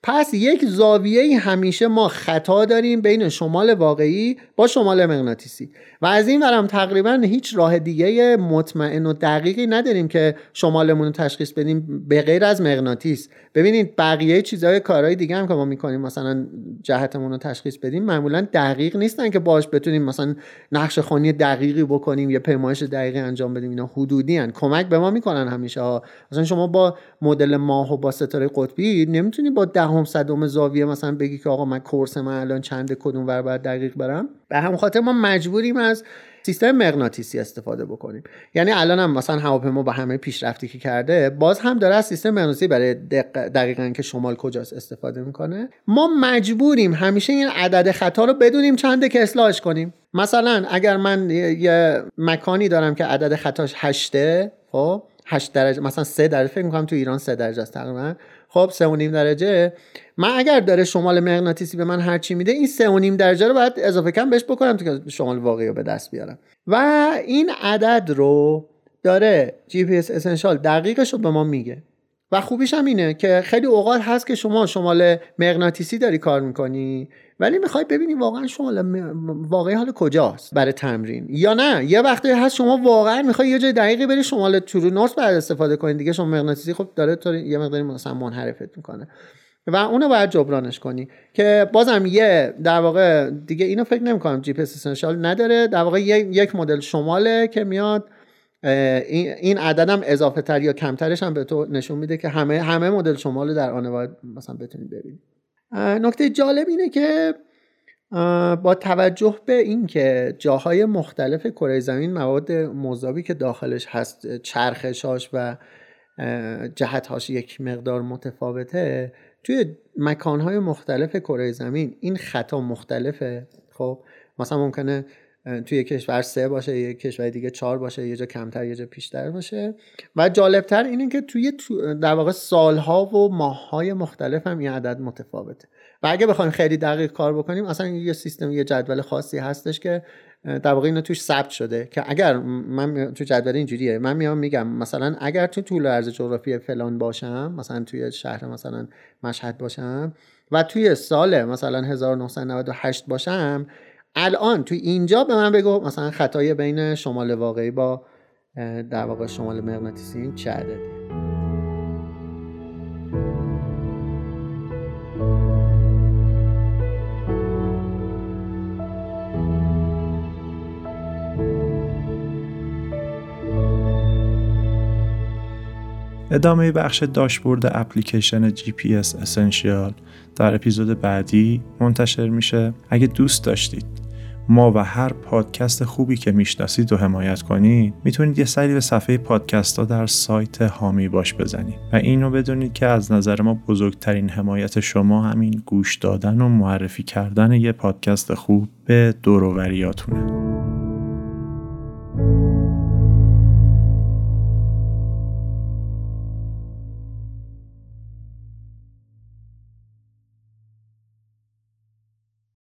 پس یک زاویه همیشه ما خطا داریم بین شمال واقعی با شمال مغناطیسی. و از این ورم تقریبا هیچ راه دیگه مطمئن و دقیقی نداریم که شمالمون رو تشخیص بدیم به غیر از مغناطیس. ببینید بقیه چیزهای کارهای دیگه هم که ما می‌کنیم مثلا جهتمون رو تشخیص بدیم معمولا دقیق نیستن که باش بتونیم مثلا نقش خانی دقیقی بکنیم یا پیمایش دقیقی انجام بدیم. اینا حدودی هن. کمک به ما می‌کنن همیشه ها. مثلا شما با مدل ماه و با ستاره قطبی نمی‌تونی با دهم صدم زاویه مثلا بگی که آقا من کورس من الان چند کدوم ور باید دقیق برم. به هم خاطر ما مجبوریم از سیستم مغناطیسی استفاده بکنیم. یعنی الان هم مثلا هواپیما با همه پیشرفتی که کرده باز هم داره از سیستم مغناطیسی برای دقیقا که شمال کجاست استفاده می‌کنه. ما مجبوریم همیشه این عدد خطا رو بدونیم چنده که اصلاحش کنیم. مثلا اگر من یه مکانی دارم که عدد خطاش هشته خب 8 درجه مثلا 3 درجه فکر می‌کنم تو ایران 3 درجه است تقریبا. خب 3 و نیم درجه. من اگر داره شمال مغناطیسی به من هرچی میده این 3 و نیم درجه رو باید اضافه کم بهش بکنم تا که شمال واقعی رو به دست بیارم. و این عدد رو داره GPS Essentials دقیقش رو به ما میگه. و خوبیش هم اینه که خیلی اوقات هست که شما شمال مغناطیسی داری کار می‌کنی. ولی می‌خوای ببینی واقعا شمال واقعی حال کجاست برای تمرین؟ یا نه؟ یه وقتی هست شما واقعا می‌خوای یه جای دقیقی بری شمال true north بعد استفاده کنید دیگه شمال مغناطیسی خب داره تو یه مقداری مثلا منحرفت می‌کنه. و اونو باید جبرانش کنی. که بازم یه در واقع دیگه اینو فکر نمی‌کنم جی پی نداره. در واقع یک مدل شماله که میاد. این عدد هم اضافه تر یا کمترش هم به تو نشون میده که همه همه مدل شمال در آن باید مثلا بتونید ببینید. نکته جالب اینه که با توجه به اینکه جاهای مختلف کره زمین مواد مذابی که داخلش هست چرخشاش و جهتهاش یک مقدار متفاوته توی مکانهای مختلف کره زمین این خطا مختلفه. خب مثلا ممکنه توی کشور سه باشه یه کشور دیگه چهار باشه یه جا کمتر یه جا بیشتر باشه. و جالبتر اینه که توی در واقع سالها و ماههای مختلف هم این عدد متفاوته. و اگه بخوایم خیلی دقیق کار بکنیم اصلا یه سیستم یه جدول خاصی هستش که در واقع اینا توش ثبت شده که اگر من تو جدول اینجوریه. من میام میگم مثلا اگر تو طول عرض جغرافی فلان باشم مثلا توی شهر مثلا مشهد باشم و توی سال مثلا 1998 باشم الان تو اینجا به من بگو مثلا خطای بین شمال واقعی با در واقع شمال مغناطیسی چه عددی ادامه بخش داشبورد اپلیکیشن GPS اسنشیال در اپیزود بعدی منتشر میشه. اگه دوست داشتید ما و هر پادکست خوبی که می‌شناسید و حمایت کنید می‌تونید یه سری به صفحه پادکست ها در سایت هامی باش بزنید و اینو بدونید که از نظر ما بزرگترین حمایت شما همین گوش دادن و معرفی کردن یه پادکست خوب به دوروریاتونه